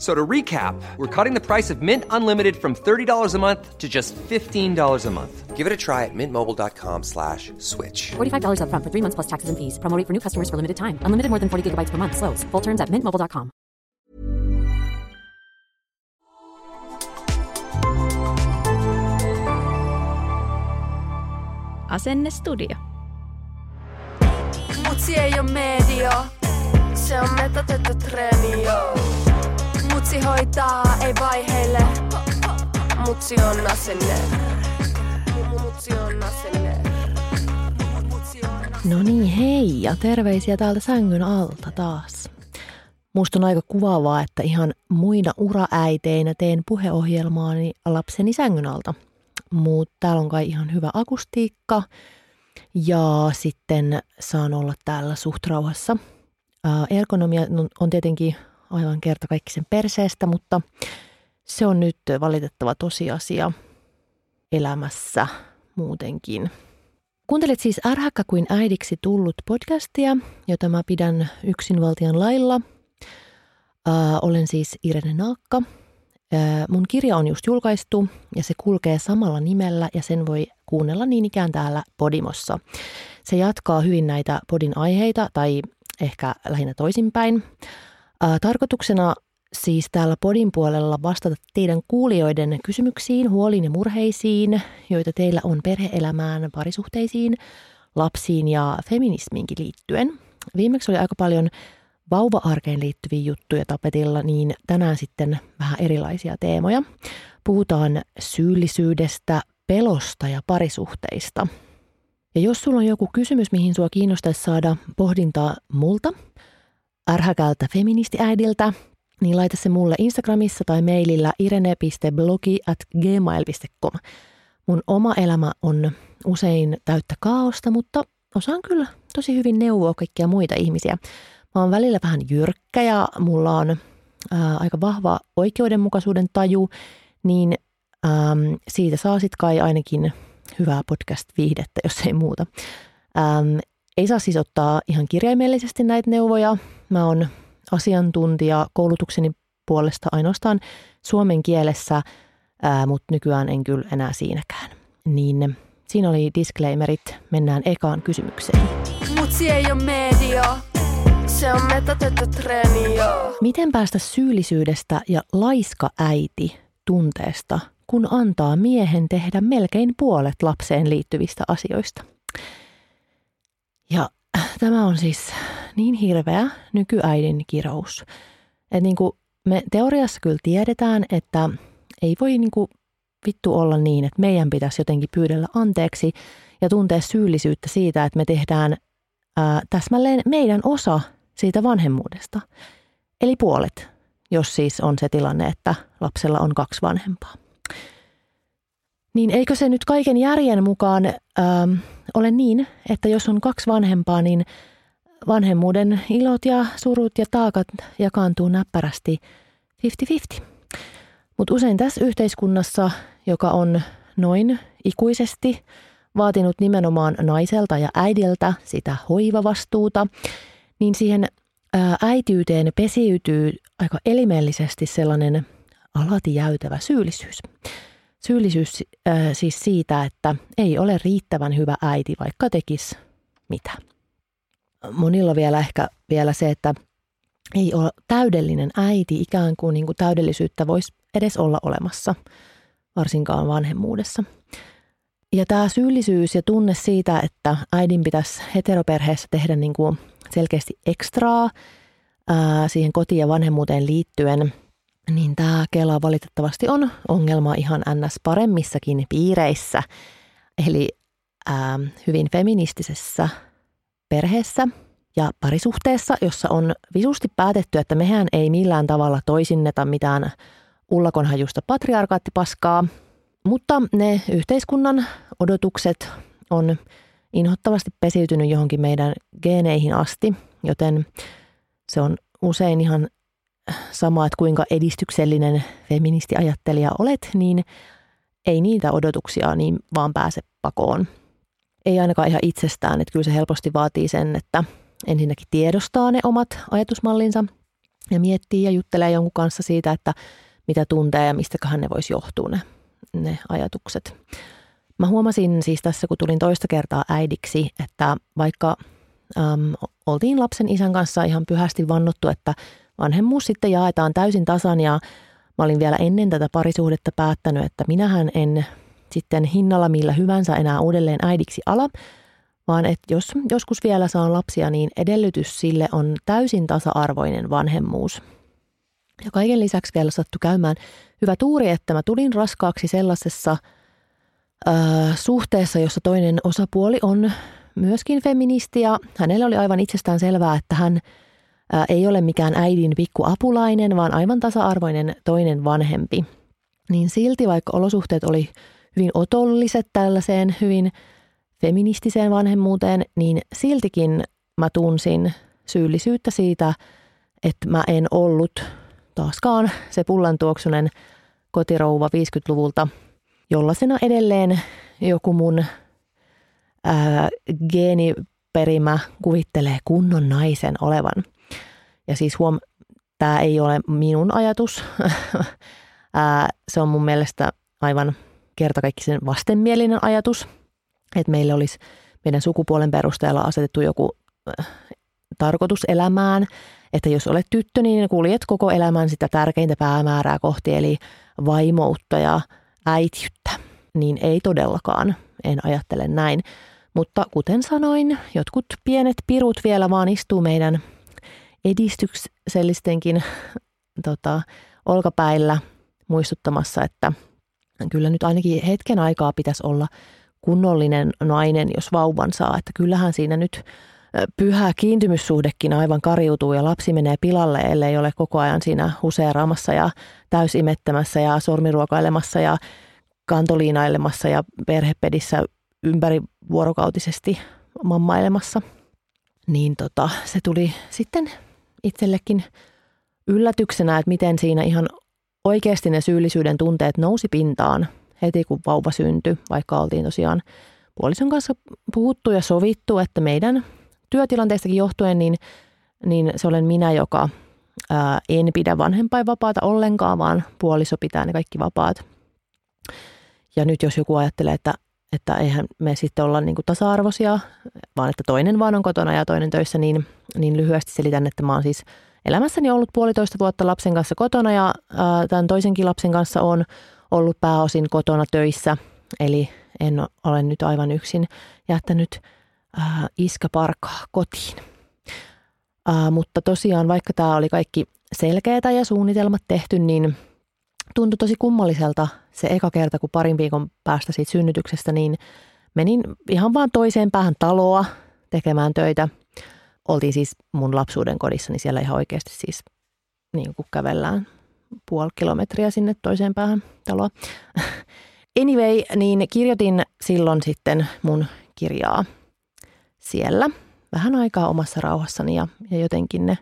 F- So to recap, we're cutting the price of Mint Unlimited from $30 a month to just $15 a month. Give it a try at mintmobile.com slash switch. $45 upfront for three months plus taxes and fees. Promo rate for new customers for limited time. Unlimited more than 40 gigabytes per month. Slows. Full terms at mintmobile.com. Asennestudio. Mutsi ei oo media, se on metatettu treeni, joo. Mutsi hoitaa, ei vaiheille, mutsi on asenne. Mutsi on asenne. No niin, hei ja terveisiä täältä sängyn alta taas. Musta on aika kuvaavaa, että ihan muina uraäiteinä teen puheohjelmaani lapseni sängyn alta. Mutta täällä on kai ihan hyvä akustiikka ja sitten saan olla täällä suht rauhassa. Ergonomia on- on tietenkin aivan kerta kaikki sen perseestä, mutta se on nyt valitettava tosiasia elämässä muutenkin. Kuuntelet siis Ärhäkkä kuin äidiksi tullut podcastia, jota mä pidän yksinvaltian lailla. Ää, olen siis Irene Naakka. Ää, mun kirja on just julkaistu ja se kulkee samalla nimellä ja sen voi kuunnella niin ikään täällä Podimossa. Se jatkaa hyvin näitä podin aiheita tai ehkä lähinnä toisinpäin. Ää, tarkoituksena siis täällä podin puolella vastata teidän kuulijoiden kysymyksiin, huoliin ja murheisiin, joita teillä on perheelämään, parisuhteisiin, lapsiin ja feminismiinkin liittyen. Viimeksi oli aika paljon vauva-arkeen liittyviä juttuja tapetilla, niin tänään sitten vähän erilaisia teemoja. Puhutaan syyllisyydestä, pelosta ja parisuhteista. Ja jos sulla on joku kysymys, mihin sua kiinnostaisi saada pohdintaa multa, ärhäkältä feministiäidiltä, niin laita se mulle Instagramissa tai mailillä irene.blogi at gmail.com. Mun oma elämä on usein täyttä kaaosta, mutta osaan kyllä tosi hyvin neuvoa kaikkia muita ihmisiä. Mä oon välillä vähän jyrkkä ja mulla on ää, aika vahva oikeudenmukaisuuden taju, niin äm, siitä saa sit kai ainakin hyvää podcast-viihdettä, jos ei muuta. Äm, ei saa siis ottaa ihan kirjaimellisesti näitä neuvoja. Mä oon asiantuntija koulutukseni puolesta ainoastaan suomen kielessä, mutta nykyään en kyllä enää siinäkään. Niin siinä oli disclaimerit. Mennään ekaan kysymykseen. Mutsi ei oo media, se on joo. Miten päästä syyllisyydestä ja laiska äiti tunteesta, kun antaa miehen tehdä melkein puolet lapseen liittyvistä asioista? Ja tämä on siis niin hirveä nykyäidin kirous. Että niin kuin me teoriassa kyllä tiedetään, että ei voi niin kuin vittu olla niin, että meidän pitäisi jotenkin pyydellä anteeksi ja tuntea syyllisyyttä siitä, että me tehdään ää, täsmälleen meidän osa siitä vanhemmuudesta. Eli puolet, jos siis on se tilanne, että lapsella on kaksi vanhempaa. Niin eikö se nyt kaiken järjen mukaan ähm, ole niin, että jos on kaksi vanhempaa, niin vanhemmuuden ilot ja surut ja taakat jakaantuu näppärästi 50-50. Mutta usein tässä yhteiskunnassa, joka on noin ikuisesti vaatinut nimenomaan naiselta ja äidiltä sitä hoivavastuuta, niin siihen äitiyteen pesiytyy aika elimellisesti sellainen alati jäytävä syyllisyys. Syyllisyys ää, siis siitä, että ei ole riittävän hyvä äiti, vaikka tekisi mitä. Monilla vielä ehkä vielä se, että ei ole täydellinen äiti, ikään kuin, niin kuin täydellisyyttä voisi edes olla olemassa, varsinkaan vanhemmuudessa. Ja tämä syyllisyys ja tunne siitä, että äidin pitäisi heteroperheessä tehdä niin kuin selkeästi ekstraa, ää, siihen koti- ja vanhemmuuteen liittyen, niin tämä Kela valitettavasti on ongelma ihan ns. paremmissakin piireissä. Eli ää, hyvin feministisessä perheessä ja parisuhteessa, jossa on visusti päätetty, että mehän ei millään tavalla toisinneta mitään ullakonhajusta patriarkaattipaskaa, mutta ne yhteiskunnan odotukset on inhottavasti pesiytynyt johonkin meidän geeneihin asti, joten se on usein ihan sama, että kuinka edistyksellinen feministiajattelija olet, niin ei niitä odotuksia niin vaan pääse pakoon. Ei ainakaan ihan itsestään, että kyllä se helposti vaatii sen, että ensinnäkin tiedostaa ne omat ajatusmallinsa ja miettii ja juttelee jonkun kanssa siitä, että mitä tuntee ja mistäköhän ne voisi johtua ne, ne ajatukset. Mä huomasin siis tässä, kun tulin toista kertaa äidiksi, että vaikka äm, oltiin lapsen isän kanssa ihan pyhästi vannottu, että vanhemmuus sitten jaetaan täysin tasan ja mä olin vielä ennen tätä parisuhdetta päättänyt, että minähän en sitten hinnalla millä hyvänsä enää uudelleen äidiksi ala, vaan että jos joskus vielä saan lapsia, niin edellytys sille on täysin tasa-arvoinen vanhemmuus. Ja kaiken lisäksi vielä sattui käymään hyvä tuuri, että mä tulin raskaaksi sellaisessa äh, suhteessa, jossa toinen osapuoli on myöskin feministi ja hänellä oli aivan itsestään selvää, että hän ei ole mikään äidin pikku apulainen, vaan aivan tasa-arvoinen toinen vanhempi. Niin silti, vaikka olosuhteet oli hyvin otolliset tällaiseen hyvin feministiseen vanhemmuuteen, niin siltikin mä tunsin syyllisyyttä siitä, että mä en ollut taaskaan se pullantuoksunen kotirouva 50-luvulta, jollaisena edelleen joku mun ää, geeniperimä kuvittelee kunnon naisen olevan. Ja siis huom, tämä ei ole minun ajatus. se on mun mielestä aivan kertakaikkisen vastenmielinen ajatus, että meille olisi meidän sukupuolen perusteella asetettu joku äh, tarkoitus elämään, että jos olet tyttö, niin kuljet koko elämän sitä tärkeintä päämäärää kohti, eli vaimoutta ja äitiyttä. Niin ei todellakaan, en ajattele näin. Mutta kuten sanoin, jotkut pienet pirut vielä vaan istuu meidän edistyksellistenkin tota, olkapäillä muistuttamassa, että kyllä nyt ainakin hetken aikaa pitäisi olla kunnollinen nainen, jos vauvan saa. Että kyllähän siinä nyt pyhä kiintymyssuhdekin aivan kariutuu ja lapsi menee pilalle, ellei ole koko ajan siinä huseeraamassa ja täysimettämässä ja sormiruokailemassa ja kantoliinailemassa ja perhepedissä ympäri vuorokautisesti mammailemassa. Niin tota, se tuli sitten itsellekin yllätyksenä, että miten siinä ihan oikeasti ne syyllisyyden tunteet nousi pintaan heti kun vauva syntyi, vaikka oltiin tosiaan puolison kanssa puhuttu ja sovittu, että meidän työtilanteistakin johtuen, niin, niin se olen minä, joka ää, en pidä vanhempainvapaata ollenkaan, vaan puoliso pitää ne kaikki vapaat. Ja nyt jos joku ajattelee, että, että eihän me sitten olla niin kuin tasa-arvoisia, vaan että toinen vaan on kotona ja toinen töissä, niin, niin lyhyesti selitän, että mä oon siis elämässäni ollut puolitoista vuotta lapsen kanssa kotona ja ää, tämän toisenkin lapsen kanssa on ollut pääosin kotona töissä, eli en ole nyt aivan yksin jättänyt ää, iskäparkaa kotiin. Ää, mutta tosiaan, vaikka tämä oli kaikki selkeätä ja suunnitelmat tehty, niin tuntui tosi kummalliselta se eka kerta, kun parin viikon päästä siitä synnytyksestä, niin menin ihan vaan toiseen päähän taloa tekemään töitä. Oltiin siis mun lapsuuden kodissa, niin siellä ihan oikeasti siis niin kuin kävellään puoli kilometriä sinne toiseen päähän taloa. Anyway, niin kirjoitin silloin sitten mun kirjaa siellä vähän aikaa omassa rauhassani ja, ja jotenkin ne,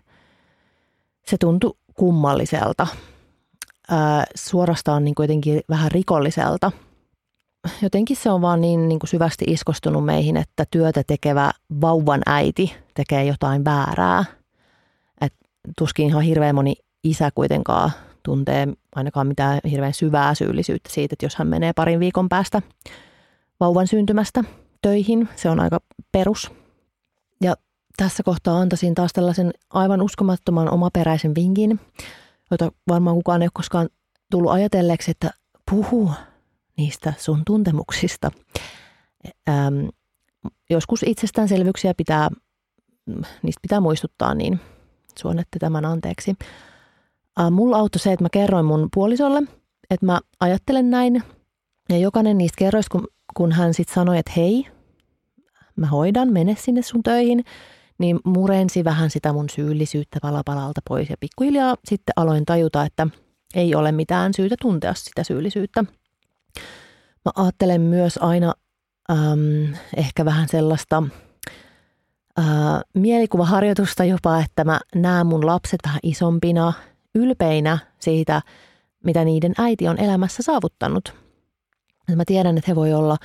se tuntui kummalliselta, ää, suorastaan niin kuin jotenkin vähän rikolliselta. Jotenkin se on vaan niin, niin kuin syvästi iskostunut meihin, että työtä tekevä vauvan äiti tekee jotain väärää. Et tuskin ihan hirveän moni isä kuitenkaan tuntee ainakaan mitään hirveän syvää syyllisyyttä siitä, että jos hän menee parin viikon päästä vauvan syntymästä töihin, se on aika perus. Ja tässä kohtaa antaisin taas tällaisen aivan uskomattoman omaperäisen vinkin, jota varmaan kukaan ei ole koskaan tullut ajatelleeksi, että puhu niistä sun tuntemuksista. Ähm, joskus itsestäänselvyyksiä pitää, niistä pitää muistuttaa, niin suonette tämän anteeksi. Ää, mulla auttoi se, että mä kerroin mun puolisolle, että mä ajattelen näin. Ja jokainen niistä kerroista, kun, kun hän sitten sanoi, että hei, mä hoidan, mene sinne sun töihin, niin murensi vähän sitä mun syyllisyyttä palapalalta pois. Ja pikkuhiljaa sitten aloin tajuta, että ei ole mitään syytä tuntea sitä syyllisyyttä. Mä ajattelen myös aina äm, ehkä vähän sellaista ää, mielikuvaharjoitusta jopa, että mä näen mun lapset vähän isompina, ylpeinä siitä, mitä niiden äiti on elämässä saavuttanut. Mä tiedän, että he voi olla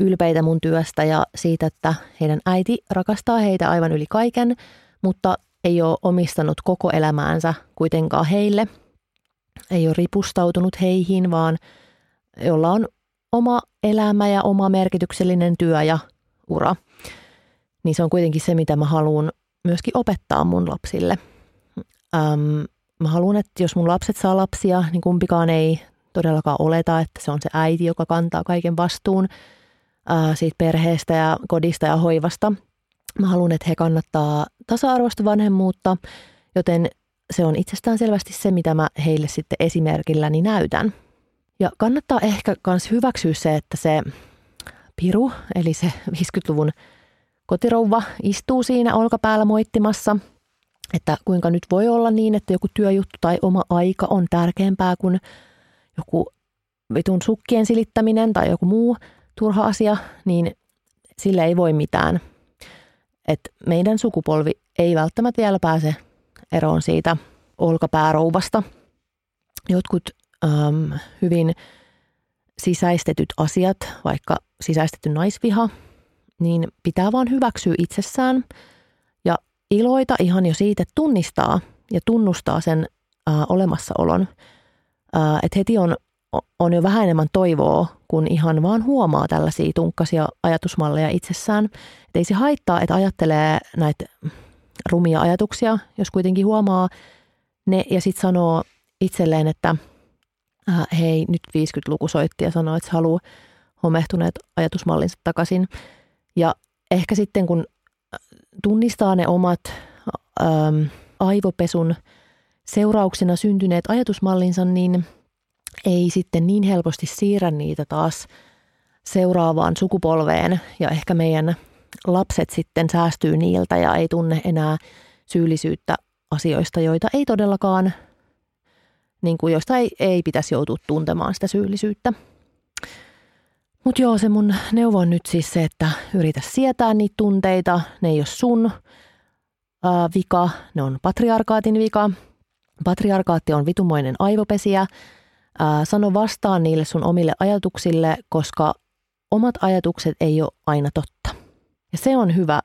ylpeitä mun työstä ja siitä, että heidän äiti rakastaa heitä aivan yli kaiken, mutta ei ole omistanut koko elämäänsä kuitenkaan heille. Ei ole ripustautunut heihin, vaan jolla on oma elämä ja oma merkityksellinen työ ja ura. Niin se on kuitenkin se, mitä mä haluan myöskin opettaa mun lapsille. Öm, mä haluan, että jos mun lapset saa lapsia, niin kumpikaan ei todellakaan oleta, että se on se äiti, joka kantaa kaiken vastuun siitä perheestä ja kodista ja hoivasta. Mä haluan, että he kannattaa tasa-arvoista vanhemmuutta, joten se on itsestään selvästi se, mitä mä heille sitten esimerkilläni näytän. Ja kannattaa ehkä myös hyväksyä se, että se piru, eli se 50-luvun kotirouva, istuu siinä olkapäällä moittimassa, että kuinka nyt voi olla niin, että joku työjuttu tai oma aika on tärkeämpää kuin joku vitun sukkien silittäminen tai joku muu turha asia, niin sille ei voi mitään. Et meidän sukupolvi ei välttämättä vielä pääse eroon siitä olkapäärouvasta. Jotkut äm, hyvin sisäistetyt asiat, vaikka sisäistetty naisviha, niin pitää vaan hyväksyä itsessään ja iloita ihan jo siitä, tunnistaa ja tunnustaa sen ää, olemassaolon. Että heti on, on jo vähän enemmän toivoa, kun ihan vaan huomaa tällaisia tunkkasia ajatusmalleja itsessään. Et ei se haittaa, että ajattelee näitä rumia ajatuksia, jos kuitenkin huomaa ne ja sitten sanoo itselleen, että – äh, hei, nyt 50-luku soitti ja sanoi, että se haluaa homehtuneet ajatusmallinsa takaisin. Ja ehkä sitten kun äh, tunnistaa ne omat ähm, aivopesun seurauksena syntyneet ajatusmallinsa, niin ei sitten niin helposti siirrä niitä taas seuraavaan sukupolveen ja ehkä meidän lapset sitten säästyy niiltä ja ei tunne enää syyllisyyttä asioista, joita ei todellakaan niin kuin josta ei, ei pitäisi joutua tuntemaan sitä syyllisyyttä. Mutta joo, se mun neuvo on nyt siis se, että yritä sietää niitä tunteita. Ne ei ole sun ää, vika, ne on patriarkaatin vika. Patriarkaatti on vitumoinen aivopesiä. Ää, sano vastaan niille sun omille ajatuksille, koska omat ajatukset ei ole aina totta. Ja se on hyvä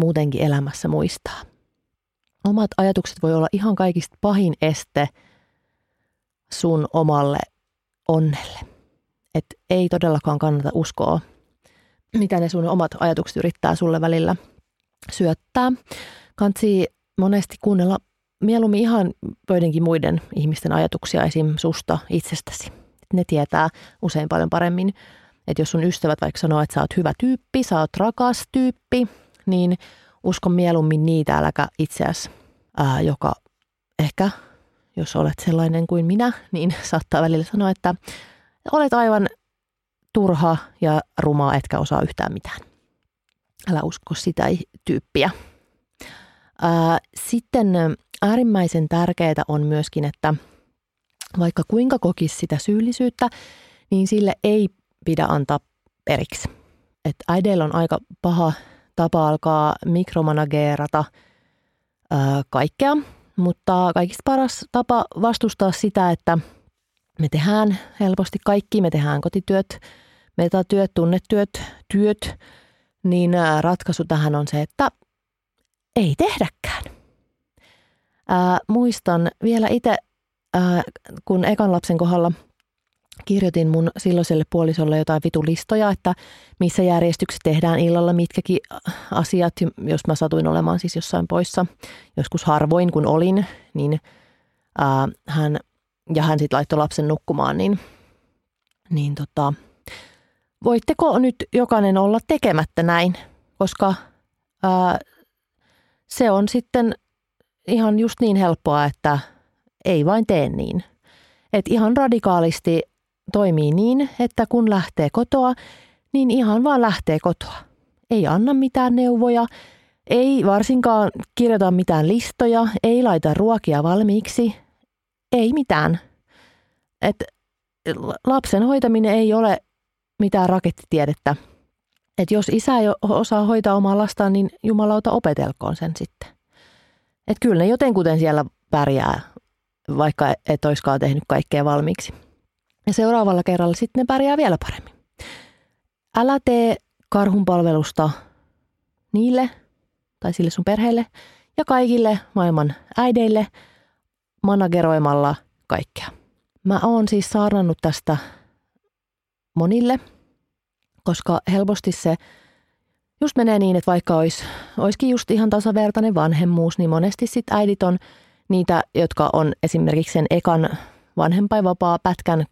muutenkin elämässä muistaa. Omat ajatukset voi olla ihan kaikista pahin este – sun omalle onnelle. Et ei todellakaan kannata uskoa, mitä ne sun omat ajatukset yrittää sulle välillä syöttää. Kansi monesti kuunnella mieluummin ihan joidenkin muiden ihmisten ajatuksia esim. susta itsestäsi. Ne tietää usein paljon paremmin. Että jos sun ystävät vaikka sanoo, että sä oot hyvä tyyppi, sä oot rakas tyyppi, niin usko mieluummin niitä, äläkä itseäsi, ää, joka ehkä jos olet sellainen kuin minä, niin saattaa välillä sanoa, että olet aivan turha ja rumaa, etkä osaa yhtään mitään. Älä usko sitä tyyppiä. Sitten äärimmäisen tärkeää on myöskin, että vaikka kuinka kokisi sitä syyllisyyttä, niin sille ei pidä antaa periksi. Et äideillä on aika paha tapa alkaa mikromanageerata kaikkea, mutta kaikista paras tapa vastustaa sitä, että me tehdään helposti kaikki, me tehdään kotityöt, metatyöt, tunnetyöt, työt, niin ratkaisu tähän on se, että ei tehdäkään. Ää, muistan vielä itse, kun ekan lapsen kohdalla – kirjoitin mun silloiselle puolisolle jotain vitulistoja, että missä järjestyksessä tehdään illalla mitkäkin asiat, jos mä satuin olemaan siis jossain poissa. Joskus harvoin kun olin, niin ää, hän, ja hän sitten laittoi lapsen nukkumaan, niin, niin tota, voitteko nyt jokainen olla tekemättä näin, koska ää, se on sitten ihan just niin helppoa, että ei vain tee niin. Et ihan radikaalisti toimii niin, että kun lähtee kotoa, niin ihan vaan lähtee kotoa. Ei anna mitään neuvoja, ei varsinkaan kirjoita mitään listoja, ei laita ruokia valmiiksi, ei mitään. Et lapsen hoitaminen ei ole mitään rakettitiedettä. Et jos isä ei osaa hoitaa omaa lastaan, niin jumalauta opetelkoon sen sitten. Et kyllä ne jotenkuten siellä pärjää, vaikka et oiskaan tehnyt kaikkea valmiiksi. Ja seuraavalla kerralla sitten ne pärjää vielä paremmin. Älä tee karhunpalvelusta niille tai sille sun perheelle ja kaikille maailman äideille manageroimalla kaikkea. Mä oon siis saarnannut tästä monille, koska helposti se just menee niin, että vaikka olisi, olisikin just ihan tasavertainen vanhemmuus, niin monesti sitten äidit on niitä, jotka on esimerkiksi sen ekan vanhempainvapaa pätkän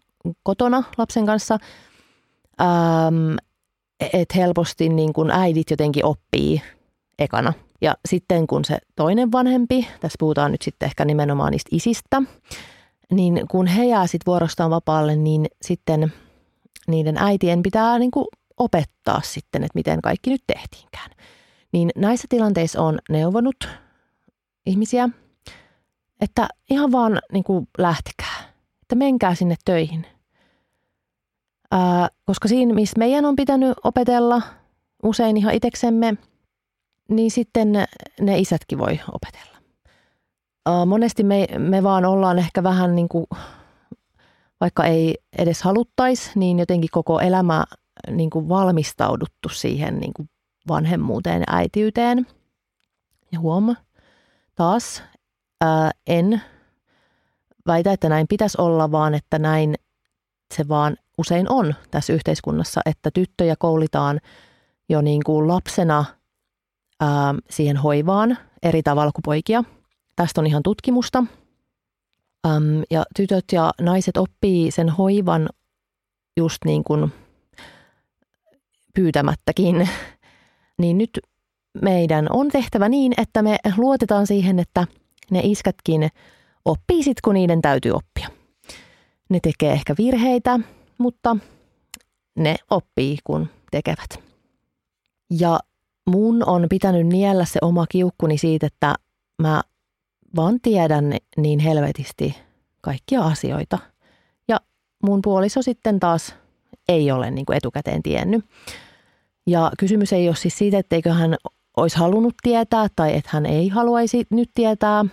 kotona lapsen kanssa, ähm, että helposti niin kun äidit jotenkin oppii ekana. Ja sitten kun se toinen vanhempi, tässä puhutaan nyt sitten ehkä nimenomaan niistä isistä, niin kun he jää sitten vuorostaan vapaalle, niin sitten niiden äitien pitää niin kuin opettaa sitten, että miten kaikki nyt tehtiinkään. Niin näissä tilanteissa on neuvonut ihmisiä, että ihan vaan niin kuin lähtekää, että menkää sinne töihin. Ää, koska siinä, missä meidän on pitänyt opetella usein ihan iteksemme, niin sitten ne, isätkin voi opetella. Ää, monesti me, me vaan ollaan ehkä vähän niin kuin, vaikka ei edes haluttaisi, niin jotenkin koko elämä niin kuin valmistauduttu siihen niin kuin vanhemmuuteen ja äitiyteen. Ja huoma, taas ää, en väitä, että näin pitäisi olla, vaan että näin se vaan usein on tässä yhteiskunnassa, että tyttöjä koulitaan jo niin kuin lapsena ää, siihen hoivaan eri tavalla kuin poikia. Tästä on ihan tutkimusta. Ja tytöt ja naiset oppii sen hoivan just niin kuin pyytämättäkin. Niin nyt meidän on tehtävä niin, että me luotetaan siihen, että ne iskätkin oppii sit, kun niiden täytyy oppia. Ne tekee ehkä virheitä, mutta ne oppii, kun tekevät. Ja mun on pitänyt niellä se oma kiukkuni siitä, että mä vaan tiedän niin helvetisti kaikkia asioita. Ja mun puoliso sitten taas ei ole niin kuin etukäteen tiennyt. Ja kysymys ei ole siis siitä, etteikö hän olisi halunnut tietää tai että hän ei haluaisi nyt tietää.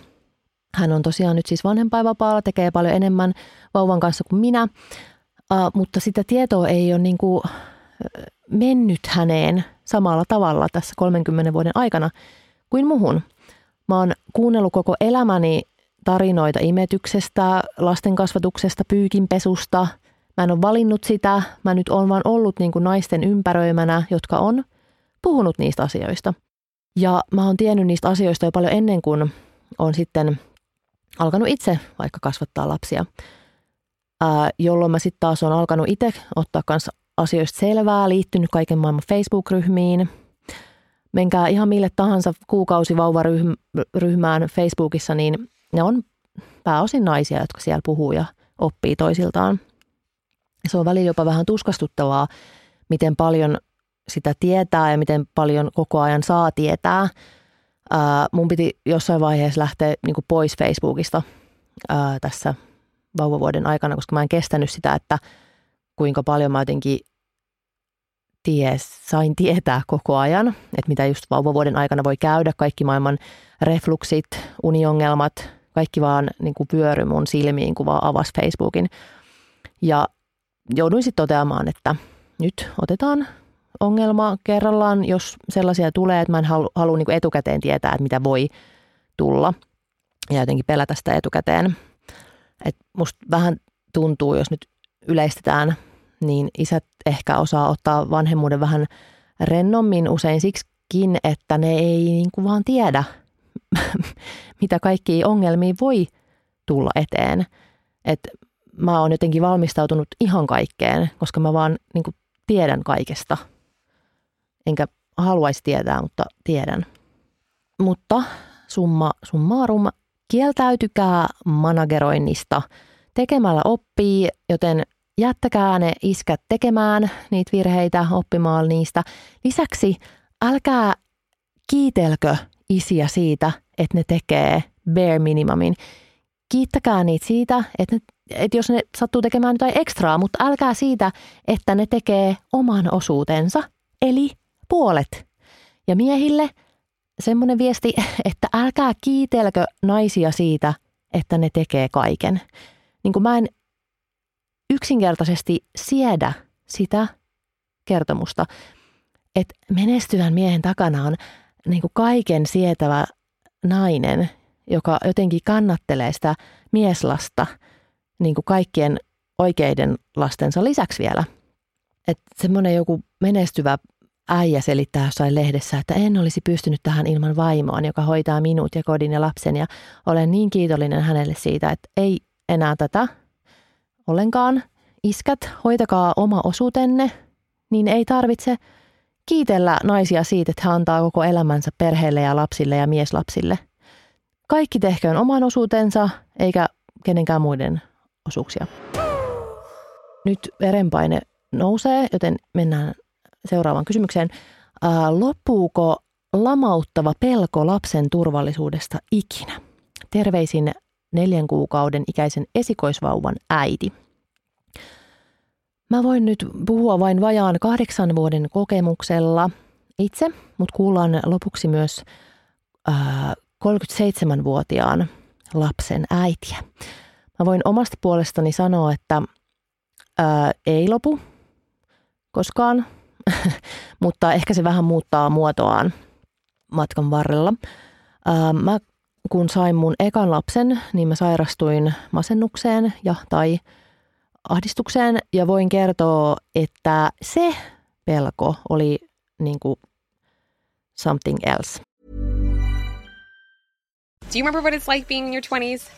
Hän on tosiaan nyt siis vanhempainvapaalla, tekee paljon enemmän vauvan kanssa kuin minä, uh, mutta sitä tietoa ei ole niin kuin mennyt häneen samalla tavalla tässä 30 vuoden aikana kuin muhun. Mä oon kuunnellut koko elämäni tarinoita imetyksestä, lasten kasvatuksesta, pyykinpesusta. Mä en ole valinnut sitä. Mä nyt oon vaan ollut niin kuin naisten ympäröimänä, jotka on puhunut niistä asioista. Ja mä oon tiennyt niistä asioista jo paljon ennen kuin on sitten alkanut itse vaikka kasvattaa lapsia. Ää, jolloin mä sitten taas on alkanut itse ottaa kanssa asioista selvää, liittynyt kaiken maailman Facebook-ryhmiin. Menkää ihan mille tahansa kuukausivauvaryhmään Facebookissa, niin ne on pääosin naisia, jotka siellä puhuu ja oppii toisiltaan. Se on välillä jopa vähän tuskastuttavaa, miten paljon sitä tietää ja miten paljon koko ajan saa tietää. Ää, mun piti jossain vaiheessa lähteä niin pois Facebookista ää, tässä vauvavuoden aikana, koska mä en kestänyt sitä, että kuinka paljon mä jotenkin ties, sain tietää koko ajan, että mitä just vauvavuoden aikana voi käydä, kaikki maailman refluksit, uniongelmat, kaikki vaan niin kuin pyöry mun silmiin, kun vaan avasi Facebookin. Ja jouduin sitten toteamaan, että nyt otetaan ongelma kerrallaan, jos sellaisia tulee, että mä en halua, niin etukäteen tietää, että mitä voi tulla ja jotenkin pelätä sitä etukäteen. Et musta vähän tuntuu, jos nyt yleistetään, niin isät ehkä osaa ottaa vanhemmuuden vähän rennommin usein siksikin, että ne ei niin kuin vaan tiedä, mitä kaikki ongelmia voi tulla eteen. Et mä oon jotenkin valmistautunut ihan kaikkeen, koska mä vaan niin kuin tiedän kaikesta. Enkä haluaisi tietää, mutta tiedän. Mutta summa summarum, kieltäytykää manageroinnista. Tekemällä oppii, joten jättäkää ne iskät tekemään niitä virheitä, oppimaan niistä. Lisäksi älkää kiitelkö isiä siitä, että ne tekee bare minimumin. Kiittäkää niitä siitä, että, ne, että jos ne sattuu tekemään jotain ekstraa, mutta älkää siitä, että ne tekee oman osuutensa, eli puolet. Ja miehille semmoinen viesti, että älkää kiitelkö naisia siitä, että ne tekee kaiken. Niin kuin mä en yksinkertaisesti siedä sitä kertomusta, että menestyvän miehen takana on niin kuin kaiken sietävä nainen, joka jotenkin kannattelee sitä mieslasta niin kuin kaikkien oikeiden lastensa lisäksi vielä. Että semmoinen joku menestyvä äijä selittää jossain lehdessä, että en olisi pystynyt tähän ilman vaimoa, joka hoitaa minut ja kodin ja lapsen. Ja olen niin kiitollinen hänelle siitä, että ei enää tätä ollenkaan. Iskät, hoitakaa oma osuutenne, niin ei tarvitse kiitellä naisia siitä, että hän antaa koko elämänsä perheelle ja lapsille ja mieslapsille. Kaikki tehköön oman osuutensa, eikä kenenkään muiden osuuksia. Nyt verenpaine nousee, joten mennään seuraavaan kysymykseen. Ää, loppuuko lamauttava pelko lapsen turvallisuudesta ikinä? Terveisin neljän kuukauden ikäisen esikoisvauvan äiti. Mä voin nyt puhua vain vajaan kahdeksan vuoden kokemuksella itse, mutta kuullaan lopuksi myös ää, 37-vuotiaan lapsen äitiä. Mä voin omasta puolestani sanoa, että ää, ei lopu koskaan, mutta ehkä se vähän muuttaa muotoaan matkan varrella. Ää, mä kun sain mun ekan lapsen, niin mä sairastuin masennukseen ja tai ahdistukseen ja voin kertoa, että se pelko oli niin kuin something else. Do you remember what it's like being in your 20s?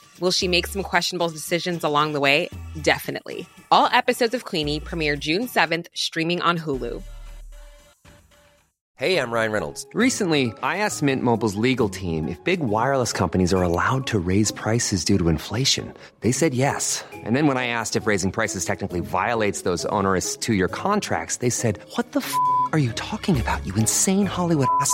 Will she make some questionable decisions along the way? Definitely. All episodes of Queenie premiere June 7th, streaming on Hulu. Hey, I'm Ryan Reynolds. Recently, I asked Mint Mobile's legal team if big wireless companies are allowed to raise prices due to inflation. They said yes. And then when I asked if raising prices technically violates those onerous two year contracts, they said, What the f are you talking about, you insane Hollywood ass?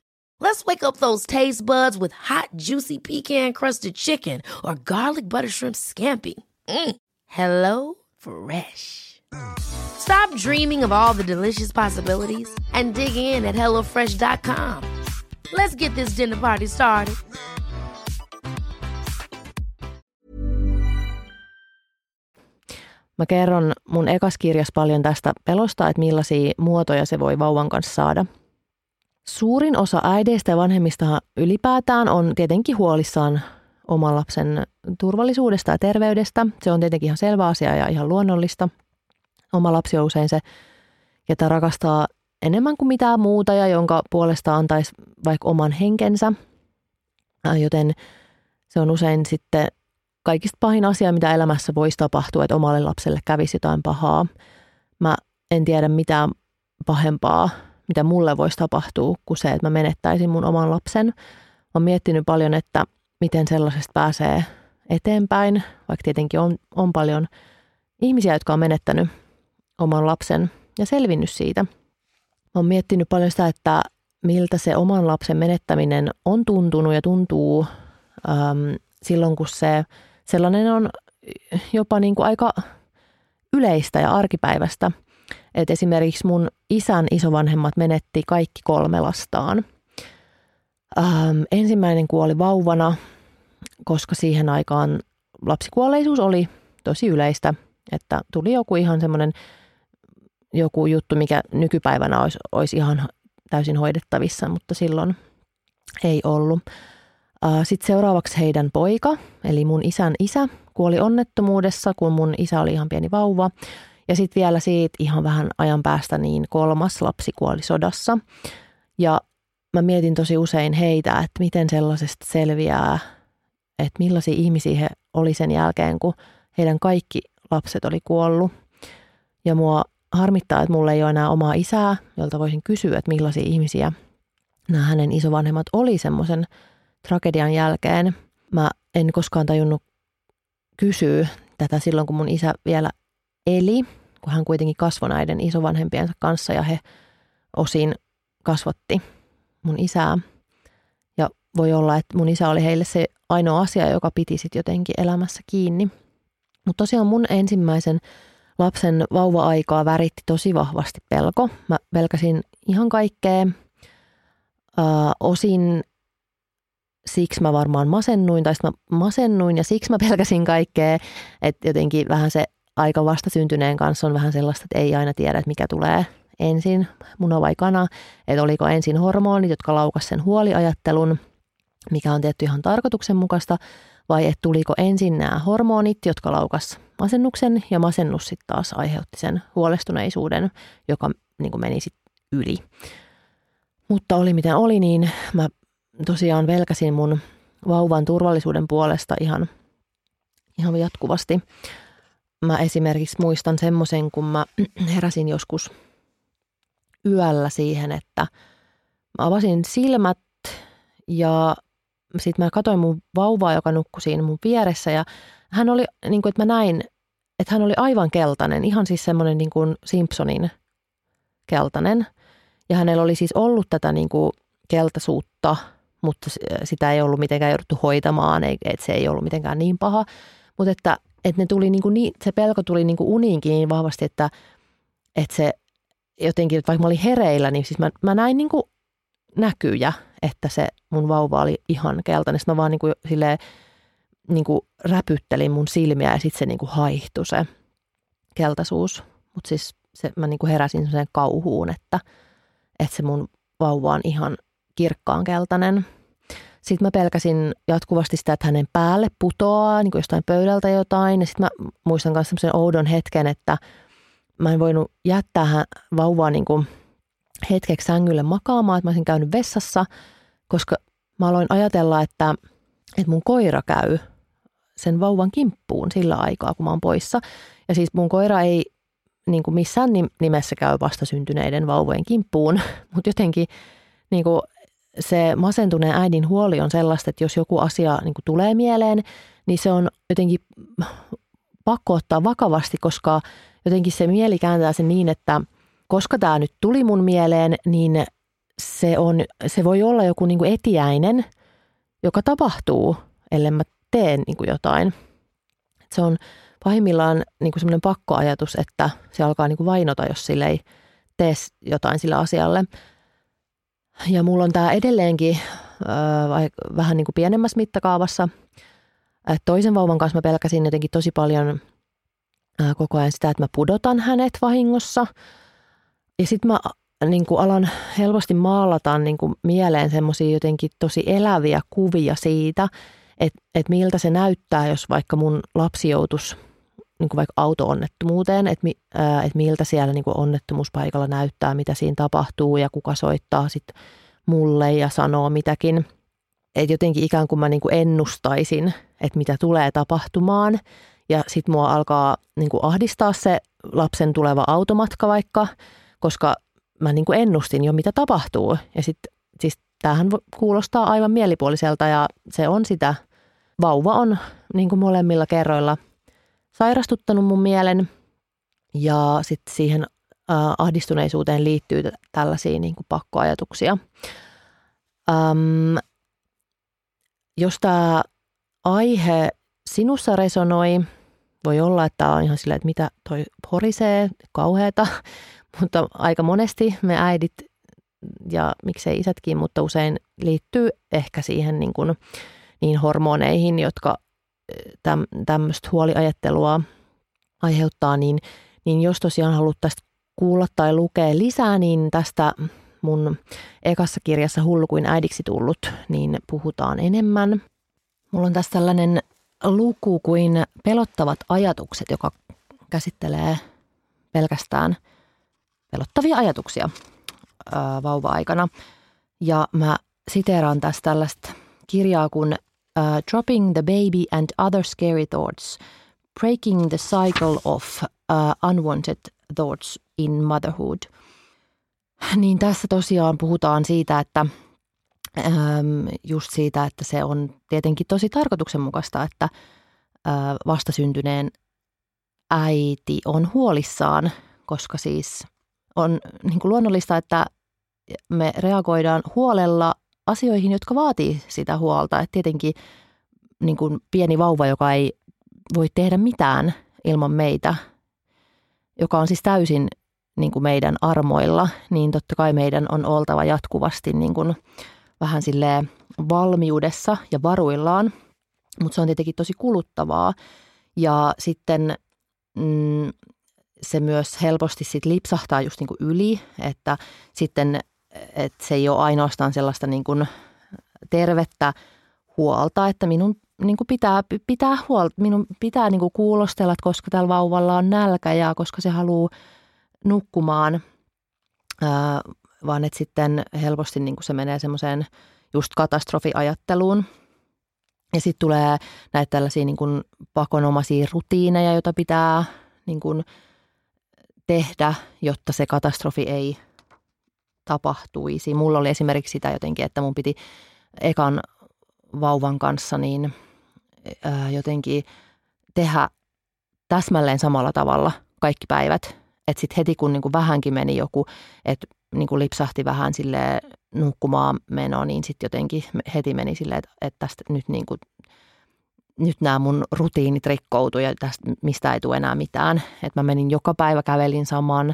Let's wake up those taste buds with hot, juicy pecan-crusted chicken or garlic butter shrimp scampi. Mm. Hello Fresh. Stop dreaming of all the delicious possibilities and dig in at HelloFresh.com. Let's get this dinner party started. Mä kerron mun ekas kirjas paljon tästä pelosta, että millaisia muotoja se voi vauvan kanssa saada. Suurin osa äideistä ja vanhemmista ylipäätään on tietenkin huolissaan oman lapsen turvallisuudesta ja terveydestä. Se on tietenkin ihan selvä asia ja ihan luonnollista. Oma lapsi on usein se, ketä rakastaa enemmän kuin mitään muuta ja jonka puolesta antaisi vaikka oman henkensä. Joten se on usein sitten kaikista pahin asia, mitä elämässä voisi tapahtua, että omalle lapselle kävisi jotain pahaa. Mä en tiedä mitään pahempaa, mitä mulle voisi tapahtua, kuin se, että mä menettäisin mun oman lapsen. Oon miettinyt paljon, että miten sellaisesta pääsee eteenpäin, vaikka tietenkin on, on paljon ihmisiä, jotka on menettänyt oman lapsen ja selvinnyt siitä. Oon miettinyt paljon sitä, että miltä se oman lapsen menettäminen on tuntunut ja tuntuu äm, silloin, kun se sellainen on jopa niin kuin aika yleistä ja arkipäivästä. Et esimerkiksi mun isän isovanhemmat menetti kaikki kolme lastaan. Ähm, ensimmäinen kuoli vauvana, koska siihen aikaan lapsikuolleisuus oli tosi yleistä, että tuli joku ihan semmoinen joku juttu, mikä nykypäivänä olisi, olisi ihan täysin hoidettavissa, mutta silloin ei ollut. Sitten seuraavaksi heidän poika, eli mun isän isä, kuoli onnettomuudessa, kun mun isä oli ihan pieni vauva. Ja sitten vielä siitä ihan vähän ajan päästä niin kolmas lapsi kuoli sodassa. Ja mä mietin tosi usein heitä, että miten sellaisesta selviää, että millaisia ihmisiä he oli sen jälkeen, kun heidän kaikki lapset oli kuollut. Ja mua harmittaa, että mulla ei ole enää omaa isää, jolta voisin kysyä, että millaisia ihmisiä nämä hänen isovanhemmat oli semmoisen tragedian jälkeen. Mä en koskaan tajunnut kysyä tätä silloin, kun mun isä vielä eli, kun hän kuitenkin kasvoi näiden isovanhempiensa kanssa ja he osin kasvatti mun isää. Ja voi olla, että mun isä oli heille se ainoa asia, joka piti sitten jotenkin elämässä kiinni. Mutta tosiaan mun ensimmäisen lapsen vauva-aikaa väritti tosi vahvasti pelko. Mä pelkäsin ihan kaikkea. Ö, osin siksi mä varmaan masennuin, tai mä masennuin ja siksi mä pelkäsin kaikkea. Että jotenkin vähän se aika vastasyntyneen kanssa on vähän sellaista, että ei aina tiedä, että mikä tulee ensin, muna vai kana. Että oliko ensin hormonit, jotka laukas sen huoliajattelun, mikä on tietty ihan tarkoituksenmukaista, vai että tuliko ensin nämä hormonit, jotka laukas masennuksen ja masennus sitten taas aiheutti sen huolestuneisuuden, joka niin meni sitten yli. Mutta oli miten oli, niin mä tosiaan velkäsin mun vauvan turvallisuuden puolesta ihan, ihan jatkuvasti. Mä esimerkiksi muistan semmoisen, kun mä heräsin joskus yöllä siihen, että mä avasin silmät ja sitten mä katsoin mun vauvaa, joka nukkui siinä mun vieressä ja hän oli, niin kuin, että mä näin, että hän oli aivan keltainen, ihan siis semmoinen niin kuin Simpsonin keltainen. Ja hänellä oli siis ollut tätä niin kuin keltaisuutta, mutta sitä ei ollut mitenkään jouduttu hoitamaan, että se ei ollut mitenkään niin paha. Mutta että, että ne tuli niin kuin niin, se pelko tuli niin kuin uniinkin niin vahvasti, että, että se jotenkin, että vaikka mä olin hereillä, niin siis mä, mä näin niin kuin näkyjä, että se mun vauva oli ihan keltainen. Sitten mä vaan niin kuin silleen, niin kuin räpyttelin mun silmiä ja sitten se niin kuin haihtui se keltaisuus. Mutta siis se, mä niin kuin heräsin sen kauhuun, että, että se mun vauva on ihan kirkkaan keltainen. Sitten mä pelkäsin jatkuvasti sitä, että hänen päälle putoaa niin kuin jostain pöydältä jotain. Ja sitten mä muistan myös semmoisen oudon hetken, että mä en voinut jättää hän, vauvaa niin kuin hetkeksi sängylle makaamaan, että mä olisin käynyt vessassa, koska mä aloin ajatella, että, että mun koira käy sen vauvan kimppuun sillä aikaa, kun mä oon poissa. Ja siis mun koira ei niin kuin missään nimessä käy vastasyntyneiden vauvojen kimppuun, mutta jotenkin niin kuin se masentuneen äidin huoli on sellaista, että jos joku asia niin kuin tulee mieleen, niin se on jotenkin pakko ottaa vakavasti, koska jotenkin se mieli kääntää sen niin, että koska tämä nyt tuli mun mieleen, niin se, on, se voi olla joku niin kuin etiäinen, joka tapahtuu, ellei mä teen niin kuin jotain. Se on pahimmillaan niin kuin semmoinen pakkoajatus, että se alkaa niin kuin vainota, jos sille ei tee jotain sillä asialle. Ja mulla on tämä edelleenkin äh, vähän niin kuin pienemmässä mittakaavassa. Äh, toisen vauvan kanssa mä pelkäsin jotenkin tosi paljon äh, koko ajan sitä, että mä pudotan hänet vahingossa. Ja sitten mä niin kuin alan helposti maalata niin kuin mieleen semmoisia jotenkin tosi eläviä kuvia siitä, että, että miltä se näyttää, jos vaikka mun lapsi joutuisi niin kuin vaikka auto-onnettomuuteen, että, että miltä siellä niin kuin onnettomuuspaikalla näyttää, mitä siinä tapahtuu ja kuka soittaa sitten mulle ja sanoo mitäkin. Että jotenkin ikään kuin mä niin kuin ennustaisin, että mitä tulee tapahtumaan ja sitten mua alkaa niin kuin ahdistaa se lapsen tuleva automatka vaikka, koska mä niin kuin ennustin jo mitä tapahtuu ja sitten siis tämähän kuulostaa aivan mielipuoliselta ja se on sitä. Vauva on niin kuin molemmilla kerroilla – sairastuttanut mun mielen ja sitten siihen ahdistuneisuuteen liittyy tällaisia niin kuin pakkoajatuksia. Öm, jos tämä aihe sinussa resonoi voi olla, että on ihan silleen, että mitä toi horisee, kauheata, mutta aika monesti me äidit ja miksei isätkin, mutta usein liittyy ehkä siihen niin, kuin, niin hormoneihin, jotka täm, tämmöistä huoliajattelua aiheuttaa, niin, niin jos tosiaan haluat tästä kuulla tai lukea lisää, niin tästä mun ekassa kirjassa Hullu kuin äidiksi tullut, niin puhutaan enemmän. Mulla on tässä tällainen luku kuin pelottavat ajatukset, joka käsittelee pelkästään pelottavia ajatuksia vauva-aikana. Ja mä siteeraan tästä tällaista kirjaa kuin uh, Dropping the Baby and Other Scary Thoughts, Breaking the Cycle of uh, Unwanted Thoughts in Motherhood. Niin tässä tosiaan puhutaan siitä, että ähm, just siitä, että se on tietenkin tosi tarkoituksenmukaista, että äh, vastasyntyneen äiti on huolissaan, koska siis on niin kuin luonnollista, että me reagoidaan huolella asioihin, jotka vaatii sitä huolta. Et tietenkin niin kuin pieni vauva, joka ei voi tehdä mitään ilman meitä, joka on siis täysin niin kuin meidän armoilla, niin totta kai meidän on oltava jatkuvasti niin kuin vähän sille valmiudessa ja varuillaan, mutta se on tietenkin tosi kuluttavaa. Ja sitten mm, se myös helposti sit lipsahtaa just niin kuin yli, että sitten että se ei ole ainoastaan sellaista niin kuin tervettä huolta, että minun niin kuin pitää, pitää huolta, minun pitää niin kuin kuulostella, että koska tällä vauvalla on nälkä ja koska se haluaa nukkumaan, ää, vaan että sitten helposti niin kuin se menee semmoiseen just katastrofiajatteluun. Ja sitten tulee näitä tällaisia niin kuin pakonomaisia rutiineja, joita pitää niin kuin tehdä, jotta se katastrofi ei tapahtuisi. Mulla oli esimerkiksi sitä jotenkin, että mun piti ekan vauvan kanssa niin ää, jotenkin tehdä täsmälleen samalla tavalla kaikki päivät. Että sitten heti kun niin kuin vähänkin meni joku, että niin kuin lipsahti vähän sille nukkumaan meno, niin sitten jotenkin heti meni silleen, että, että tästä nyt niin kuin, nyt nämä mun rutiinit rikkoutuivat ja tästä mistä ei tule enää mitään. Että mä menin joka päivä, kävelin saman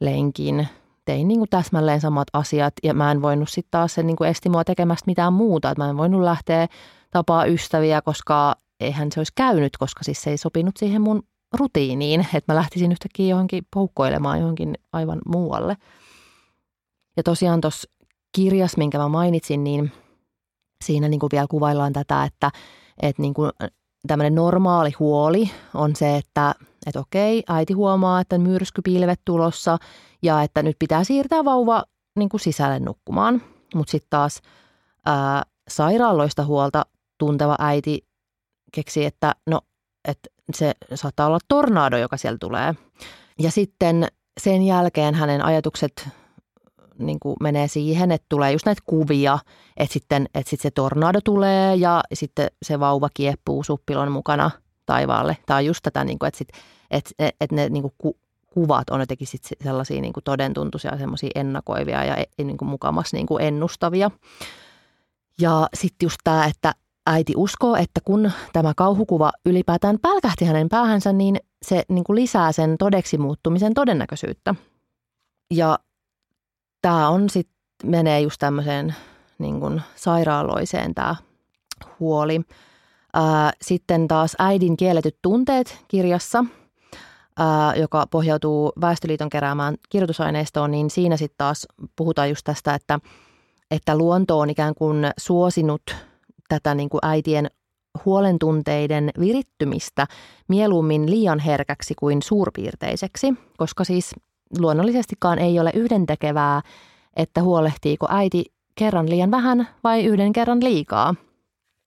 lenkin, tein niin kuin täsmälleen samat asiat ja mä en voinut sitten taas se niin kuin esti mua tekemästä mitään muuta. Että mä en voinut lähteä tapaa ystäviä, koska eihän se olisi käynyt, koska siis se ei sopinut siihen mun rutiiniin, että mä lähtisin yhtäkkiä johonkin poukkoilemaan johonkin aivan muualle. Ja tosiaan tuossa kirjas, minkä mä mainitsin, niin siinä niin kuin vielä kuvaillaan tätä, että, että niin kuin tämmöinen normaali huoli on se, että, että okei, äiti huomaa, että myrskypilvet tulossa ja että nyt pitää siirtää vauva niin kuin sisälle nukkumaan. Mutta sitten taas ää, sairaaloista huolta tunteva äiti keksi, että no, että se saattaa olla tornado, joka siellä tulee. Ja sitten sen jälkeen hänen ajatukset niin kuin menee siihen, että tulee just näitä kuvia, että sitten, että sitten se tornado tulee ja sitten se vauva kieppuu suppilon mukana taivaalle. Tämä on just tätä, niin kuin, että, sit, että, että ne niin kuin ku, kuvat on jotenkin sit sellaisia niin todentuntuisia, semmoisia ennakoivia ja e, niin kuin mukamas niin kuin ennustavia. Ja sitten just tämä, että äiti uskoo, että kun tämä kauhukuva ylipäätään pälkähti hänen päähänsä, niin se niin kuin lisää sen todeksi muuttumisen todennäköisyyttä. Ja tämä on sitten, menee just tämmöiseen niin kuin sairaaloiseen tämä huoli. Sitten taas Äidin kielletyt tunteet kirjassa, joka pohjautuu Väestöliiton keräämään kirjoitusaineistoon, niin siinä sitten taas puhutaan just tästä, että, että luonto on ikään kuin suosinut tätä niin kuin äitien huolentunteiden virittymistä mieluummin liian herkäksi kuin suurpiirteiseksi, koska siis luonnollisestikaan ei ole yhdentekevää, että huolehtiiko äiti kerran liian vähän vai yhden kerran liikaa.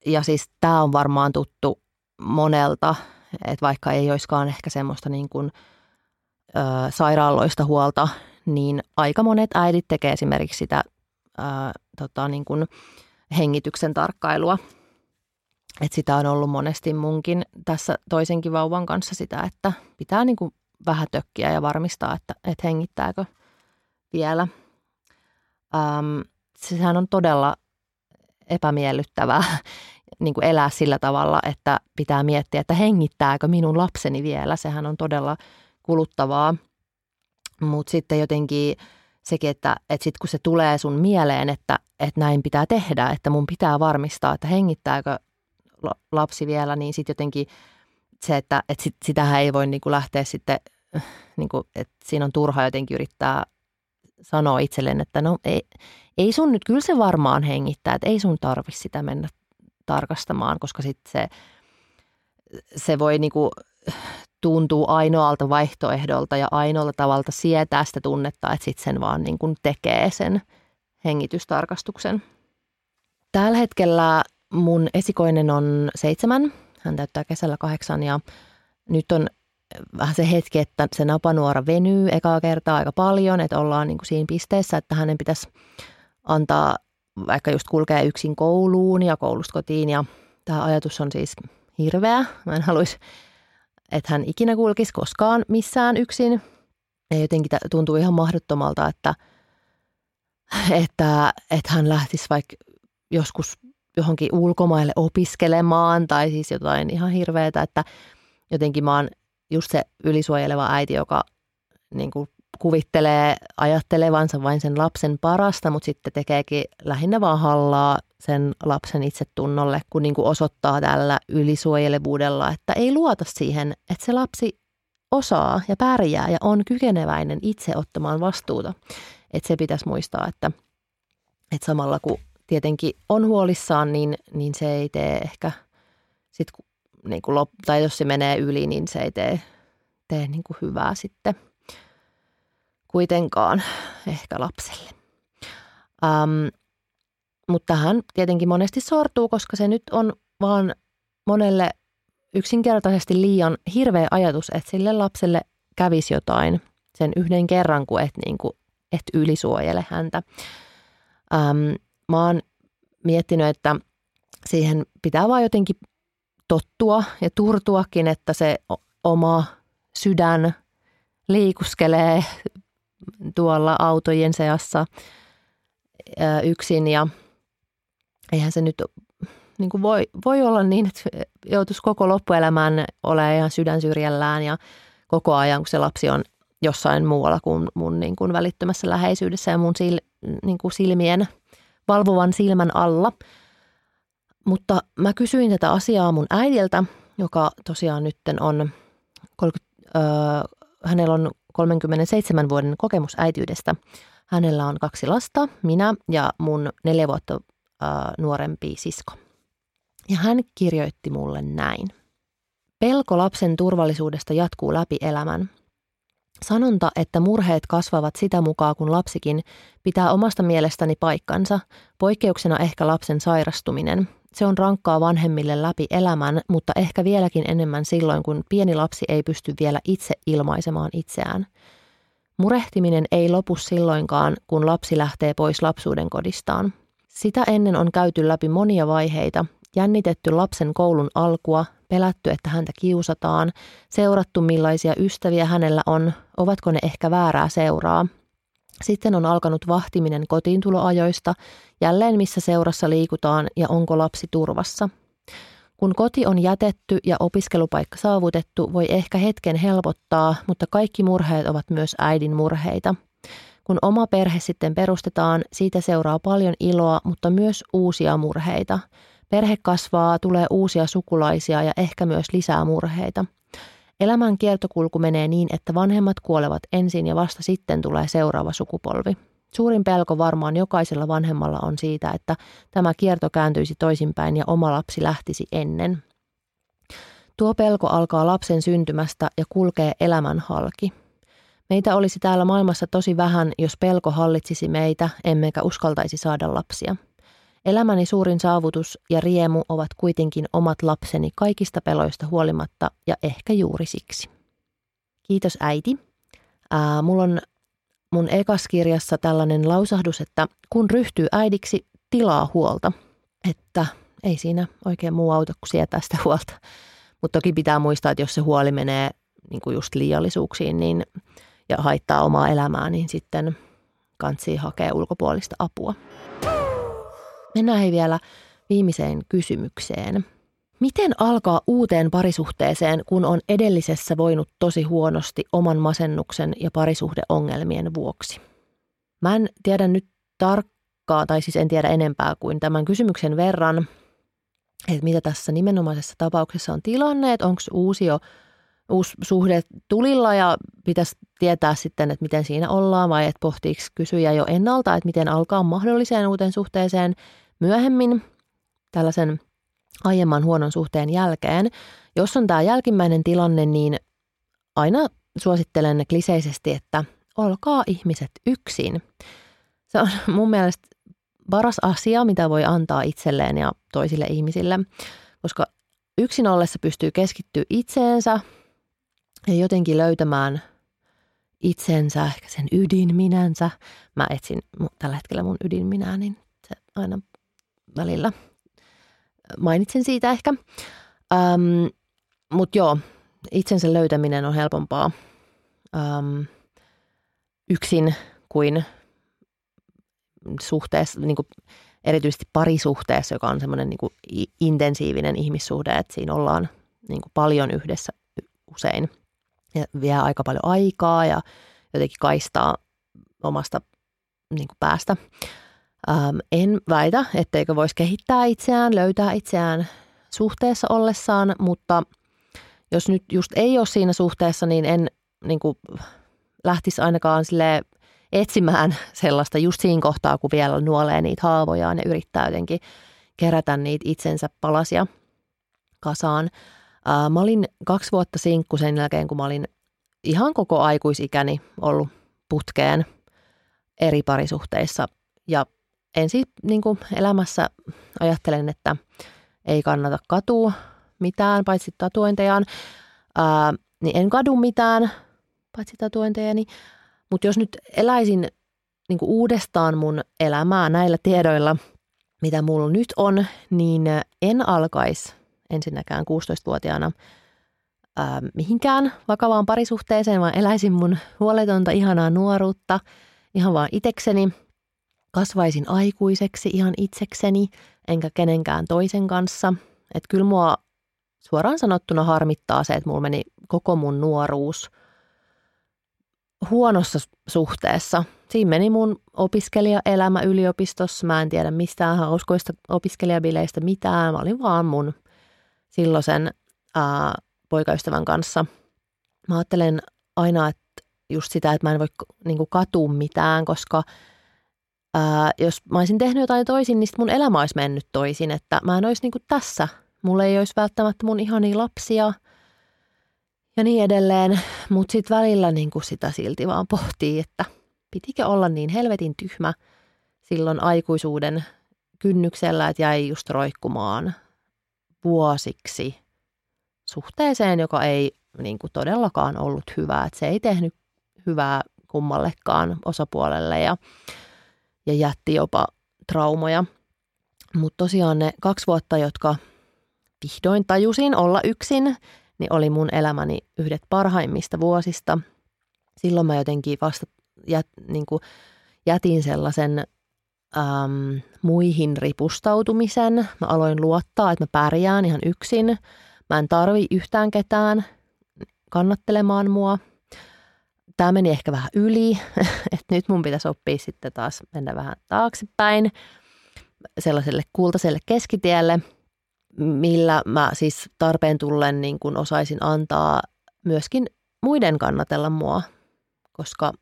Ja siis tämä on varmaan tuttu monelta, että vaikka ei olisikaan ehkä semmoista niin kuin, ö, sairaaloista huolta, niin aika monet äidit tekee esimerkiksi sitä ö, tota, niin kuin hengityksen tarkkailua. Et sitä on ollut monesti munkin tässä toisenkin vauvan kanssa sitä, että pitää niin kuin vähän tökkiä ja varmistaa, että, että hengittääkö vielä. Ähm, sehän on todella epämiellyttävää niin kuin elää sillä tavalla, että pitää miettiä, että hengittääkö minun lapseni vielä. Sehän on todella kuluttavaa. Mutta sitten jotenkin sekin, että, että sitten kun se tulee sun mieleen, että, että näin pitää tehdä, että mun pitää varmistaa, että hengittääkö lapsi vielä, niin sitten jotenkin se, että, että sit, sitähän ei voi niin kuin lähteä sitten, niin kuin, että siinä on turha jotenkin yrittää sanoa itselleen, että no ei, ei sun nyt, kyllä se varmaan hengittää, että ei sun tarvi sitä mennä tarkastamaan, koska sitten se, se voi niin kuin tuntuu ainoalta vaihtoehdolta ja ainoalta tavalta sietää sitä tunnetta, että sitten sen vaan niin tekee sen hengitystarkastuksen. Tällä hetkellä mun esikoinen on seitsemän, hän täyttää kesällä kahdeksan ja nyt on vähän se hetki, että se napanuora venyy ekaa kertaa aika paljon, että ollaan niin kuin siinä pisteessä, että hänen pitäisi antaa vaikka just kulkea yksin kouluun ja koulusta kotiin ja tämä ajatus on siis hirveä. Mä en haluaisi, että hän ikinä kulkisi koskaan missään yksin. Ja jotenkin tuntuu ihan mahdottomalta, että, että, että hän lähtisi vaikka joskus johonkin ulkomaille opiskelemaan tai siis jotain ihan hirveätä, että jotenkin mä oon just se ylisuojeleva äiti, joka niin kuin kuvittelee ajattelevansa vain sen lapsen parasta, mutta sitten tekeekin lähinnä vaan hallaa sen lapsen itsetunnolle, kun niin kuin osoittaa tällä ylisuojelevuudella, että ei luota siihen, että se lapsi osaa ja pärjää ja on kykeneväinen itse ottamaan vastuuta. Että se pitäisi muistaa, että, että samalla kun tietenkin on huolissaan, niin, niin se ei tee ehkä, sit, niin kuin tai jos se menee yli, niin se ei tee, tee niin kuin hyvää sitten kuitenkaan ehkä lapselle. Um, mutta tähän tietenkin monesti sortuu, koska se nyt on vaan monelle yksinkertaisesti liian hirveä ajatus, että sille lapselle kävisi jotain sen yhden kerran, kun et, niin kuin, et ylisuojele häntä. Um, mä oon miettinyt, että siihen pitää vaan jotenkin tottua ja turtuakin, että se oma sydän liikuskelee tuolla autojen seassa yksin ja eihän se nyt niin kuin voi, voi olla niin, että joutuisi koko loppuelämän olemaan ihan sydän syrjällään ja koko ajan, kun se lapsi on jossain muualla kuin mun niin kuin välittömässä läheisyydessä ja mun sil, niin kuin silmien – valvovan silmän alla. Mutta mä kysyin tätä asiaa mun äidiltä, joka tosiaan nyt on, 30, äh, hänellä on 37 vuoden kokemus äityydestä. Hänellä on kaksi lasta, minä ja mun neljä vuotta äh, nuorempi sisko. Ja hän kirjoitti mulle näin. Pelko lapsen turvallisuudesta jatkuu läpi elämän – Sanonta, että murheet kasvavat sitä mukaan, kun lapsikin, pitää omasta mielestäni paikkansa, poikkeuksena ehkä lapsen sairastuminen. Se on rankkaa vanhemmille läpi elämän, mutta ehkä vieläkin enemmän silloin, kun pieni lapsi ei pysty vielä itse ilmaisemaan itseään. Murehtiminen ei lopu silloinkaan, kun lapsi lähtee pois lapsuuden kodistaan. Sitä ennen on käyty läpi monia vaiheita, jännitetty lapsen koulun alkua, pelätty, että häntä kiusataan, seurattu millaisia ystäviä hänellä on, ovatko ne ehkä väärää seuraa. Sitten on alkanut vahtiminen kotiintuloajoista, jälleen missä seurassa liikutaan ja onko lapsi turvassa. Kun koti on jätetty ja opiskelupaikka saavutettu, voi ehkä hetken helpottaa, mutta kaikki murheet ovat myös äidin murheita. Kun oma perhe sitten perustetaan, siitä seuraa paljon iloa, mutta myös uusia murheita – Perhe kasvaa, tulee uusia sukulaisia ja ehkä myös lisää murheita. Elämän kiertokulku menee niin, että vanhemmat kuolevat ensin ja vasta sitten tulee seuraava sukupolvi. Suurin pelko varmaan jokaisella vanhemmalla on siitä, että tämä kierto kääntyisi toisinpäin ja oma lapsi lähtisi ennen. Tuo pelko alkaa lapsen syntymästä ja kulkee elämän halki. Meitä olisi täällä maailmassa tosi vähän, jos pelko hallitsisi meitä, emmekä uskaltaisi saada lapsia – Elämäni suurin saavutus ja riemu ovat kuitenkin omat lapseni kaikista peloista huolimatta ja ehkä juuri siksi. Kiitos äiti. Ää, mulla on mun ekaskirjassa tällainen lausahdus, että kun ryhtyy äidiksi, tilaa huolta. Että ei siinä oikein muu auta kuin sietää sitä huolta. Mutta toki pitää muistaa, että jos se huoli menee niin kuin just liiallisuuksiin niin, ja haittaa omaa elämää, niin sitten kansi hakee ulkopuolista apua. Mennään vielä viimeiseen kysymykseen. Miten alkaa uuteen parisuhteeseen, kun on edellisessä voinut tosi huonosti oman masennuksen ja parisuhdeongelmien vuoksi? Mä en tiedä nyt tarkkaa, tai siis en tiedä enempää kuin tämän kysymyksen verran, että mitä tässä nimenomaisessa tapauksessa on tilanne, että onko uusi jo uusi suhde tulilla ja pitäisi tietää sitten, että miten siinä ollaan vai että pohtiiko kysyjä jo ennalta, että miten alkaa mahdolliseen uuteen suhteeseen myöhemmin tällaisen aiemman huonon suhteen jälkeen. Jos on tämä jälkimmäinen tilanne, niin aina suosittelen kliseisesti, että olkaa ihmiset yksin. Se on mun mielestä paras asia, mitä voi antaa itselleen ja toisille ihmisille, koska yksin ollessa pystyy keskittyä itseensä ja jotenkin löytämään itsensä, ehkä sen ydinminänsä. Mä etsin tällä hetkellä mun ydinminää, niin se aina välillä mainitsen siitä ehkä. Ähm, Mutta joo, itsensä löytäminen on helpompaa ähm, yksin kuin suhteessa, niin kuin erityisesti parisuhteessa, joka on semmoinen niin intensiivinen ihmissuhde, että siinä ollaan niin kuin paljon yhdessä usein ja vie aika paljon aikaa ja jotenkin kaistaa omasta niin kuin päästä. Ähm, en väitä, etteikö voisi kehittää itseään, löytää itseään suhteessa ollessaan, mutta jos nyt just ei ole siinä suhteessa, niin en niin kuin, lähtisi ainakaan sille etsimään sellaista just siinä kohtaa, kun vielä nuolee niitä haavojaan ja yrittää jotenkin kerätä niitä itsensä palasia kasaan. Ää, mä olin kaksi vuotta sinkku sen jälkeen, kun mä olin ihan koko aikuisikäni ollut putkeen eri parisuhteissa. Ja ensi niin kuin elämässä ajattelen, että ei kannata katua mitään, paitsi tatuointejaan. Ää, niin en kadu mitään, paitsi tatuointejani. Mutta jos nyt eläisin niin kuin uudestaan mun elämää näillä tiedoilla, mitä mulla nyt on, niin en alkaisi ensinnäkään 16-vuotiaana ää, mihinkään vakavaan parisuhteeseen, vaan eläisin mun huoletonta, ihanaa nuoruutta ihan vaan itekseni. Kasvaisin aikuiseksi ihan itsekseni, enkä kenenkään toisen kanssa. Että kyllä mua suoraan sanottuna harmittaa se, että mulla meni koko mun nuoruus – huonossa suhteessa. Siinä meni mun opiskelijaelämä yliopistossa. Mä en tiedä mistään hauskoista opiskelijabileistä mitään. Mä olin vaan mun silloisen ää, poikaystävän kanssa. Mä ajattelen aina, että just sitä, että mä en voi niin katua mitään, koska ää, jos mä olisin tehnyt jotain toisin, niin mun elämä olisi mennyt toisin. Että mä en olisi niin tässä. Mulla ei olisi välttämättä mun ihania lapsia – ja niin edelleen. Mutta sitten välillä niin kuin sitä silti vaan pohtii, että pitikö olla niin helvetin tyhmä silloin aikuisuuden kynnyksellä, että jäi just roikkumaan vuosiksi suhteeseen, joka ei niin kuin todellakaan ollut hyvää. Että se ei tehnyt hyvää kummallekaan osapuolelle ja, ja jätti jopa traumoja. Mutta tosiaan ne kaksi vuotta, jotka vihdoin tajusin olla yksin niin oli mun elämäni yhdet parhaimmista vuosista. Silloin mä jotenkin vasta jät, niin kuin jätin sellaisen äm, muihin ripustautumisen. Mä aloin luottaa, että mä pärjään ihan yksin. Mä en tarvi yhtään ketään kannattelemaan mua. Tämä meni ehkä vähän yli, että nyt mun pitäisi oppia sitten taas mennä vähän taaksepäin sellaiselle kultaiselle keskitielle – millä mä siis tarpeen tullen niin kuin osaisin antaa myöskin muiden kannatella mua, koska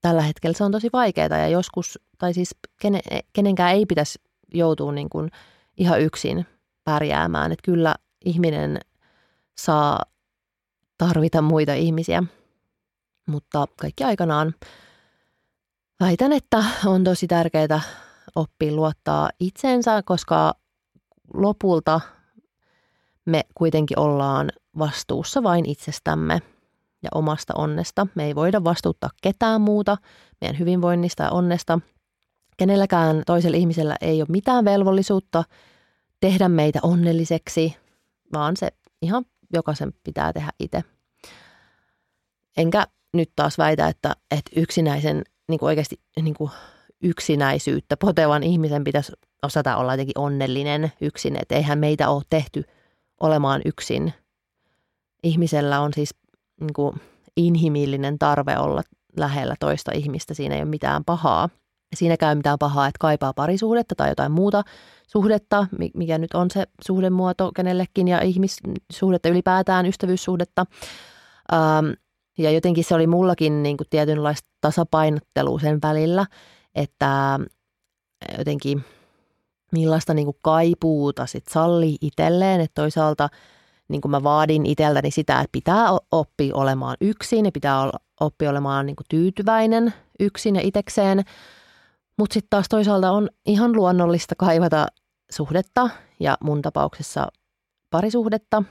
tällä hetkellä se on tosi vaikeaa ja joskus, tai siis kenen, kenenkään ei pitäisi joutua niin kuin ihan yksin pärjäämään, että kyllä ihminen saa tarvita muita ihmisiä, mutta kaikki aikanaan väitän, että on tosi tärkeää oppia luottaa itseensä, koska lopulta me kuitenkin ollaan vastuussa vain itsestämme ja omasta onnesta. Me ei voida vastuuttaa ketään muuta meidän hyvinvoinnista ja onnesta. Kenelläkään toisella ihmisellä ei ole mitään velvollisuutta tehdä meitä onnelliseksi, vaan se ihan jokaisen pitää tehdä itse. Enkä nyt taas väitä, että, että yksinäisen, niin kuin oikeasti niin kuin yksinäisyyttä potevan ihmisen pitäisi osata olla jotenkin onnellinen yksin. Että eihän meitä ole tehty olemaan yksin. Ihmisellä on siis niin kuin inhimillinen tarve olla lähellä toista ihmistä. Siinä ei ole mitään pahaa. Siinäkään ei mitään pahaa, että kaipaa parisuhdetta tai jotain muuta suhdetta, mikä nyt on se suhdemuoto kenellekin ja ihmissuhdetta ylipäätään, ystävyyssuhdetta. Ähm, ja jotenkin se oli mullakin niin kuin tietynlaista tasapainottelua sen välillä, että jotenkin millaista niin kuin kaipuuta sit sallii itselleen, että toisaalta niin kuin mä vaadin itseltäni sitä, että pitää oppia olemaan yksin ja pitää oppia olemaan niin kuin tyytyväinen yksin ja itekseen, mutta sitten taas toisaalta on ihan luonnollista kaivata suhdetta ja mun tapauksessa parisuhdetta.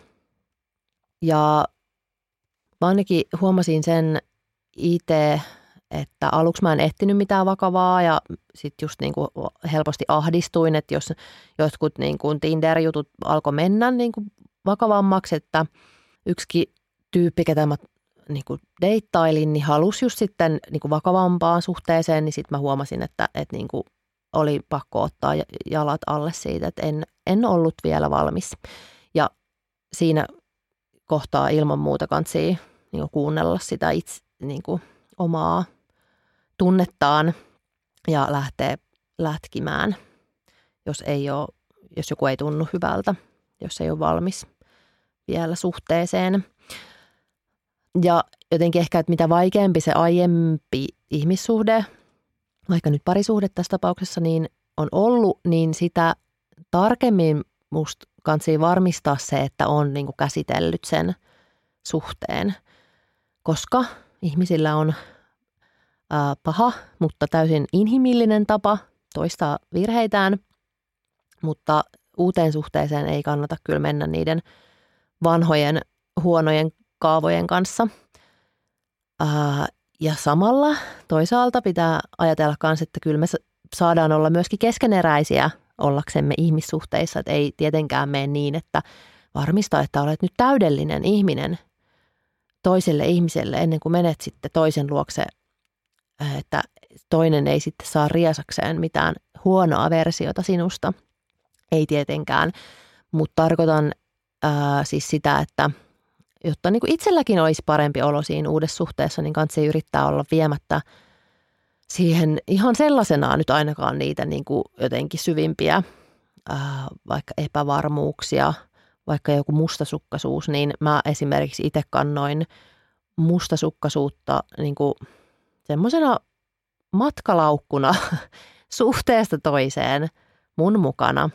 Ja mä ainakin huomasin sen itse, että aluksi mä en ehtinyt mitään vakavaa ja sitten just niin kuin helposti ahdistuin, että jos jotkut niin kuin Tinder-jutut alkoi mennä niin vakavammaksi, että yksikin tyyppi, ketä mä niin kuin deittailin, niin halusi just sitten niin kuin vakavampaan suhteeseen, niin sitten mä huomasin, että, että niin kuin oli pakko ottaa jalat alle siitä, että en, en ollut vielä valmis. Ja siinä kohtaa ilman muuta kansi niin kuunnella sitä itse niin kuin omaa tunnettaan ja lähteä lätkimään, jos, ei ole, jos joku ei tunnu hyvältä, jos ei ole valmis vielä suhteeseen. Ja jotenkin ehkä, että mitä vaikeampi se aiempi ihmissuhde, vaikka nyt parisuhde tässä tapauksessa, niin on ollut, niin sitä tarkemmin musta kansi varmistaa se, että on niin kuin käsitellyt sen suhteen, koska ihmisillä on paha, mutta täysin inhimillinen tapa toistaa virheitään, mutta uuteen suhteeseen ei kannata kyllä mennä niiden vanhojen huonojen kaavojen kanssa. Ää, ja samalla toisaalta pitää ajatella myös, että kyllä me saadaan olla myöskin keskeneräisiä ollaksemme ihmissuhteissa. Että ei tietenkään mene niin, että varmista, että olet nyt täydellinen ihminen toiselle ihmiselle ennen kuin menet sitten toisen luokse, että toinen ei sitten saa riesakseen mitään huonoa versiota sinusta. Ei tietenkään, mutta tarkoitan ää, siis sitä, että – jotta niin kuin itselläkin olisi parempi olo siinä uudessa suhteessa, niin kanssa yrittää olla viemättä siihen ihan sellaisenaan nyt ainakaan niitä niin kuin jotenkin syvimpiä ää, vaikka epävarmuuksia, vaikka joku mustasukkaisuus, niin mä esimerkiksi itse kannoin mustasukkaisuutta niin kuin semmoisena matkalaukkuna suhteesta toiseen mun mukana.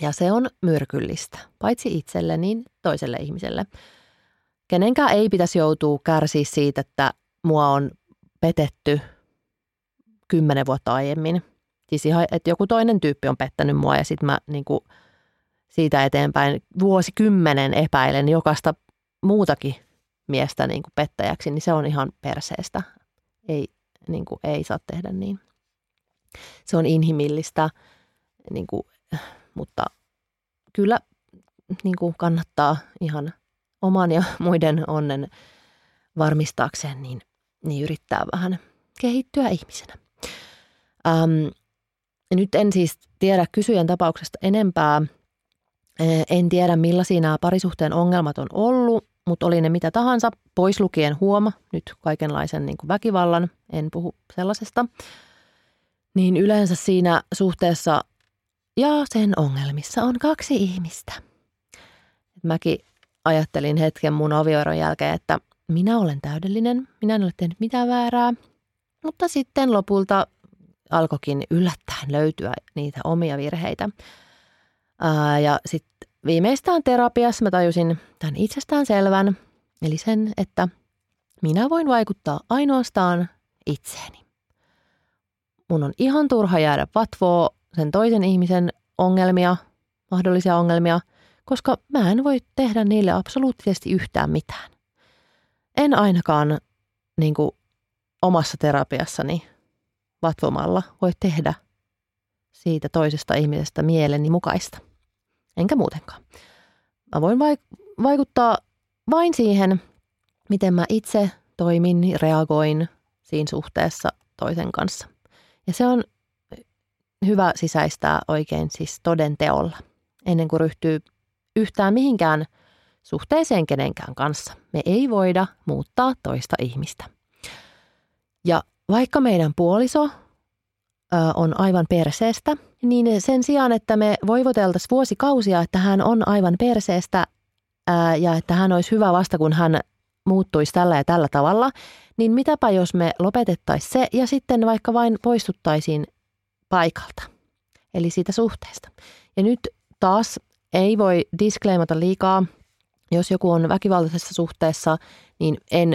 Ja se on myrkyllistä, paitsi itselle, niin toiselle ihmiselle. Kenenkään ei pitäisi joutua kärsiä siitä, että mua on petetty kymmenen vuotta aiemmin. Siis ihan, että joku toinen tyyppi on pettänyt mua ja sitten mä niin kuin siitä eteenpäin vuosikymmenen epäilen jokaista muutakin miestä niin kuin pettäjäksi, niin se on ihan perseestä. Ei, niin kuin, ei saa tehdä niin. Se on inhimillistä, niin kuin, mutta kyllä niin kuin kannattaa ihan oman ja muiden onnen varmistaakseen, niin, niin yrittää vähän kehittyä ihmisenä. Ähm, nyt en siis tiedä kysyjän tapauksesta enempää. En tiedä millaisia nämä parisuhteen ongelmat on ollut, mutta oli ne mitä tahansa, pois lukien huoma, nyt kaikenlaisen niin kuin väkivallan, en puhu sellaisesta. Niin yleensä siinä suhteessa ja sen ongelmissa on kaksi ihmistä. Mäkin ajattelin hetken mun avioeron jälkeen, että minä olen täydellinen, minä en ole tehnyt mitään väärää. Mutta sitten lopulta alkoikin yllättäen löytyä niitä omia virheitä. Ää, ja sitten viimeistään terapiassa mä tajusin tämän itsestään selvän, eli sen, että minä voin vaikuttaa ainoastaan itseeni. Mun on ihan turha jäädä vatvoa sen toisen ihmisen ongelmia, mahdollisia ongelmia – koska mä en voi tehdä niille absoluuttisesti yhtään mitään. En ainakaan niin kuin omassa terapiassani vatvomalla voi tehdä siitä toisesta ihmisestä mieleni mukaista. Enkä muutenkaan. Mä voin vaikuttaa vain siihen, miten mä itse toimin, reagoin siinä suhteessa toisen kanssa. Ja se on hyvä sisäistää oikein siis toden teolla, ennen kuin ryhtyy yhtään mihinkään suhteeseen kenenkään kanssa. Me ei voida muuttaa toista ihmistä. Ja vaikka meidän puoliso on aivan perseestä, niin sen sijaan, että me voivoteltaisiin vuosikausia, että hän on aivan perseestä ja että hän olisi hyvä vasta, kun hän muuttuisi tällä ja tällä tavalla, niin mitäpä jos me lopetettaisiin se ja sitten vaikka vain poistuttaisiin paikalta, eli siitä suhteesta. Ja nyt taas ei voi disclaimata liikaa, jos joku on väkivaltaisessa suhteessa, niin en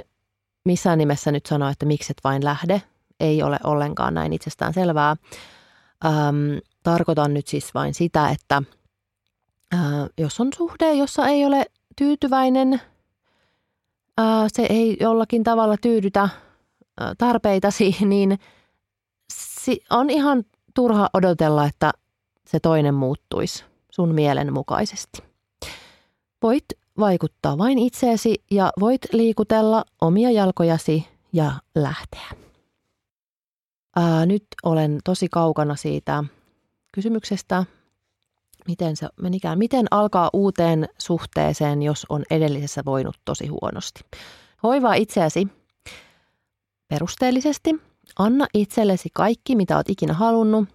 missään nimessä nyt sano, että miksi et vain lähde. Ei ole ollenkaan näin itsestään selvää. Öm, tarkoitan nyt siis vain sitä, että ö, jos on suhde, jossa ei ole tyytyväinen, ö, se ei jollakin tavalla tyydytä ö, tarpeitasi, niin on ihan turha odotella, että se toinen muuttuisi sun mielen mukaisesti. Voit vaikuttaa vain itseesi ja voit liikutella omia jalkojasi ja lähteä. Ää, nyt olen tosi kaukana siitä kysymyksestä, miten se menikään. Miten alkaa uuteen suhteeseen, jos on edellisessä voinut tosi huonosti? Hoivaa itseäsi perusteellisesti. Anna itsellesi kaikki, mitä olet ikinä halunnut.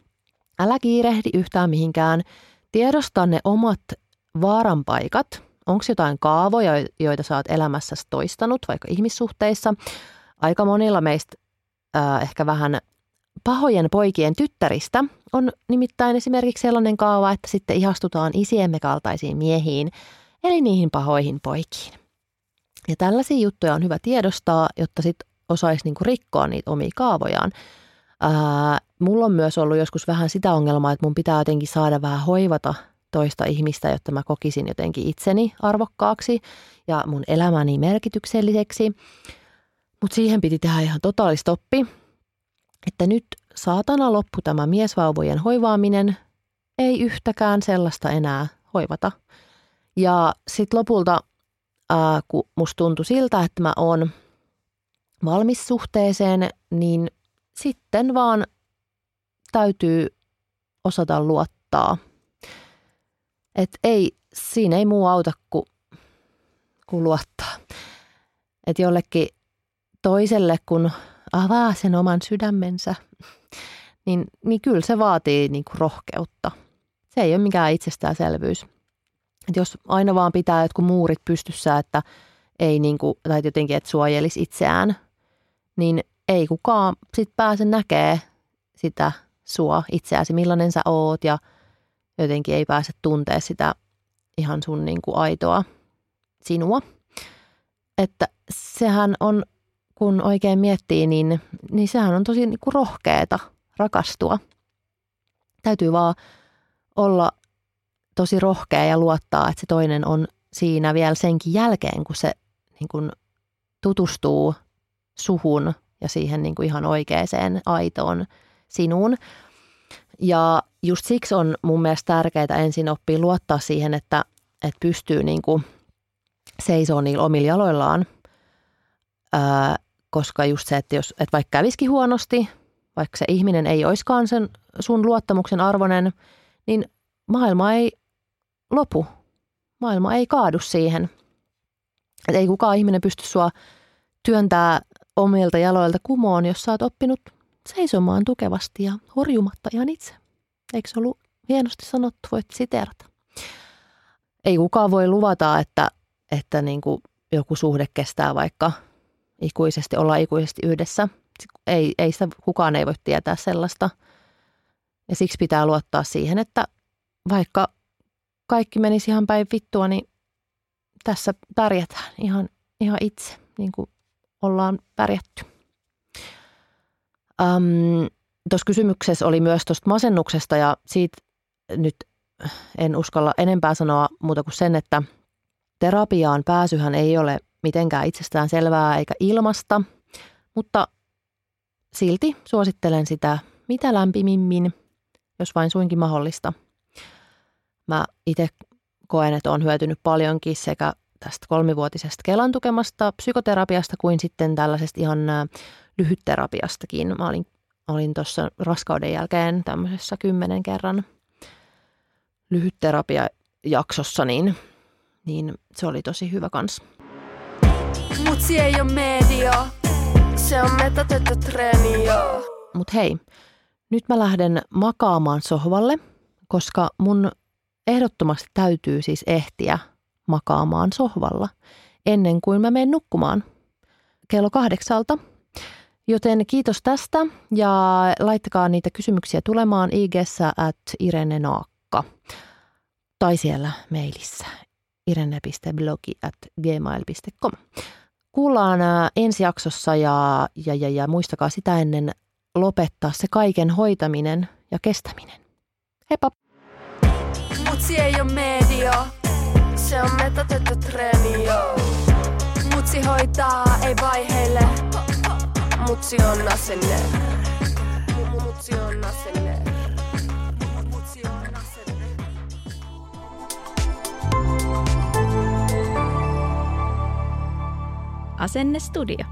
Älä kiirehdi yhtään mihinkään. Tiedosta ne omat vaaranpaikat – Onko jotain kaavoja, joita sä oot elämässäsi toistanut, vaikka ihmissuhteissa? Aika monilla meistä äh, ehkä vähän pahojen poikien tyttäristä on nimittäin esimerkiksi sellainen kaava, että sitten ihastutaan isiemme kaltaisiin miehiin, eli niihin pahoihin poikiin. Ja tällaisia juttuja on hyvä tiedostaa, jotta sitten osaisi niinku rikkoa niitä omia kaavojaan. Ää, mulla on myös ollut joskus vähän sitä ongelmaa, että mun pitää jotenkin saada vähän hoivata toista ihmistä, jotta mä kokisin jotenkin itseni arvokkaaksi ja mun elämäni merkitykselliseksi. Mutta siihen piti tehdä ihan totaalistoppi, että nyt saatana loppu tämä miesvauvojen hoivaaminen, ei yhtäkään sellaista enää hoivata. Ja sitten lopulta, ää, kun musta tuntui siltä, että mä oon valmis suhteeseen, niin sitten vaan täytyy osata luottaa – että ei, siinä ei muu auta kuin, kuin luottaa. Että jollekin toiselle, kun avaa sen oman sydämensä, niin, niin kyllä se vaatii niin kuin rohkeutta. Se ei ole mikään itsestäänselvyys. Et jos aina vaan pitää jotkut muurit pystyssä, että ei niin kuin, tai jotenkin, että suojelisi itseään, niin ei kukaan sit pääse näkee sitä sua itseäsi, millainen sä oot ja – jotenkin ei pääse tuntee sitä ihan sun niin kuin aitoa sinua. Että sehän on, kun oikein miettii, niin, niin sehän on tosi niin kuin rohkeeta rakastua. Täytyy vaan olla tosi rohkea ja luottaa, että se toinen on siinä vielä senkin jälkeen, kun se niin kuin tutustuu suhun ja siihen niin kuin ihan oikeaan aitoon sinuun. Ja just siksi on mun mielestä tärkeää ensin oppia luottaa siihen, että, että pystyy niin kuin seisoo niillä omilla jaloillaan. Ää, koska just se, että, jos, että vaikka kävisikin huonosti, vaikka se ihminen ei oiskaan sen sun luottamuksen arvoinen, niin maailma ei lopu. Maailma ei kaadu siihen. Että ei kukaan ihminen pysty sua työntää omilta jaloilta kumoon, jos sä oot oppinut seisomaan tukevasti ja horjumatta ihan itse. Eikö se ollut hienosti sanottu, voit siterata. Ei kukaan voi luvata, että, että niin kuin joku suhde kestää vaikka ikuisesti, olla ikuisesti yhdessä. Ei, ei sitä, kukaan ei voi tietää sellaista. Ja siksi pitää luottaa siihen, että vaikka kaikki menisi ihan päin vittua, niin tässä pärjätään ihan, ihan itse, niin kuin ollaan pärjätty. Um, Tuossa kysymyksessä oli myös tuosta masennuksesta ja siitä nyt en uskalla enempää sanoa muuta kuin sen, että terapiaan pääsyhän ei ole mitenkään itsestään selvää eikä ilmasta, mutta silti suosittelen sitä mitä lämpimimmin, jos vain suinkin mahdollista. Mä itse koen, että on hyötynyt paljonkin sekä tästä kolmivuotisesta Kelan tukemasta psykoterapiasta kuin sitten tällaisesta ihan lyhytterapiastakin. Mä olin olin tuossa raskauden jälkeen tämmöisessä kymmenen kerran lyhytterapiajaksossa, niin, niin se oli tosi hyvä kans. Mutsi ei ole media, se on metatettu treeni, joo. Mut hei, nyt mä lähden makaamaan sohvalle, koska mun ehdottomasti täytyy siis ehtiä makaamaan sohvalla ennen kuin mä menen nukkumaan kello kahdeksalta. Joten kiitos tästä ja laittakaa niitä kysymyksiä tulemaan ig at Irene Naakka tai siellä mailissa irene.blogi at gmail.com. Kuullaan ensi jaksossa ja, ja, ja, ja muistakaa sitä ennen lopettaa se kaiken hoitaminen ja kestäminen. Heippa! Mutsi ei ole media, se on metatettu treeni. Mutsi hoitaa, ei vaiheille. Mutsi on asenne. Mutsi on asenne. Mutsi on asenne. Asenne Studio.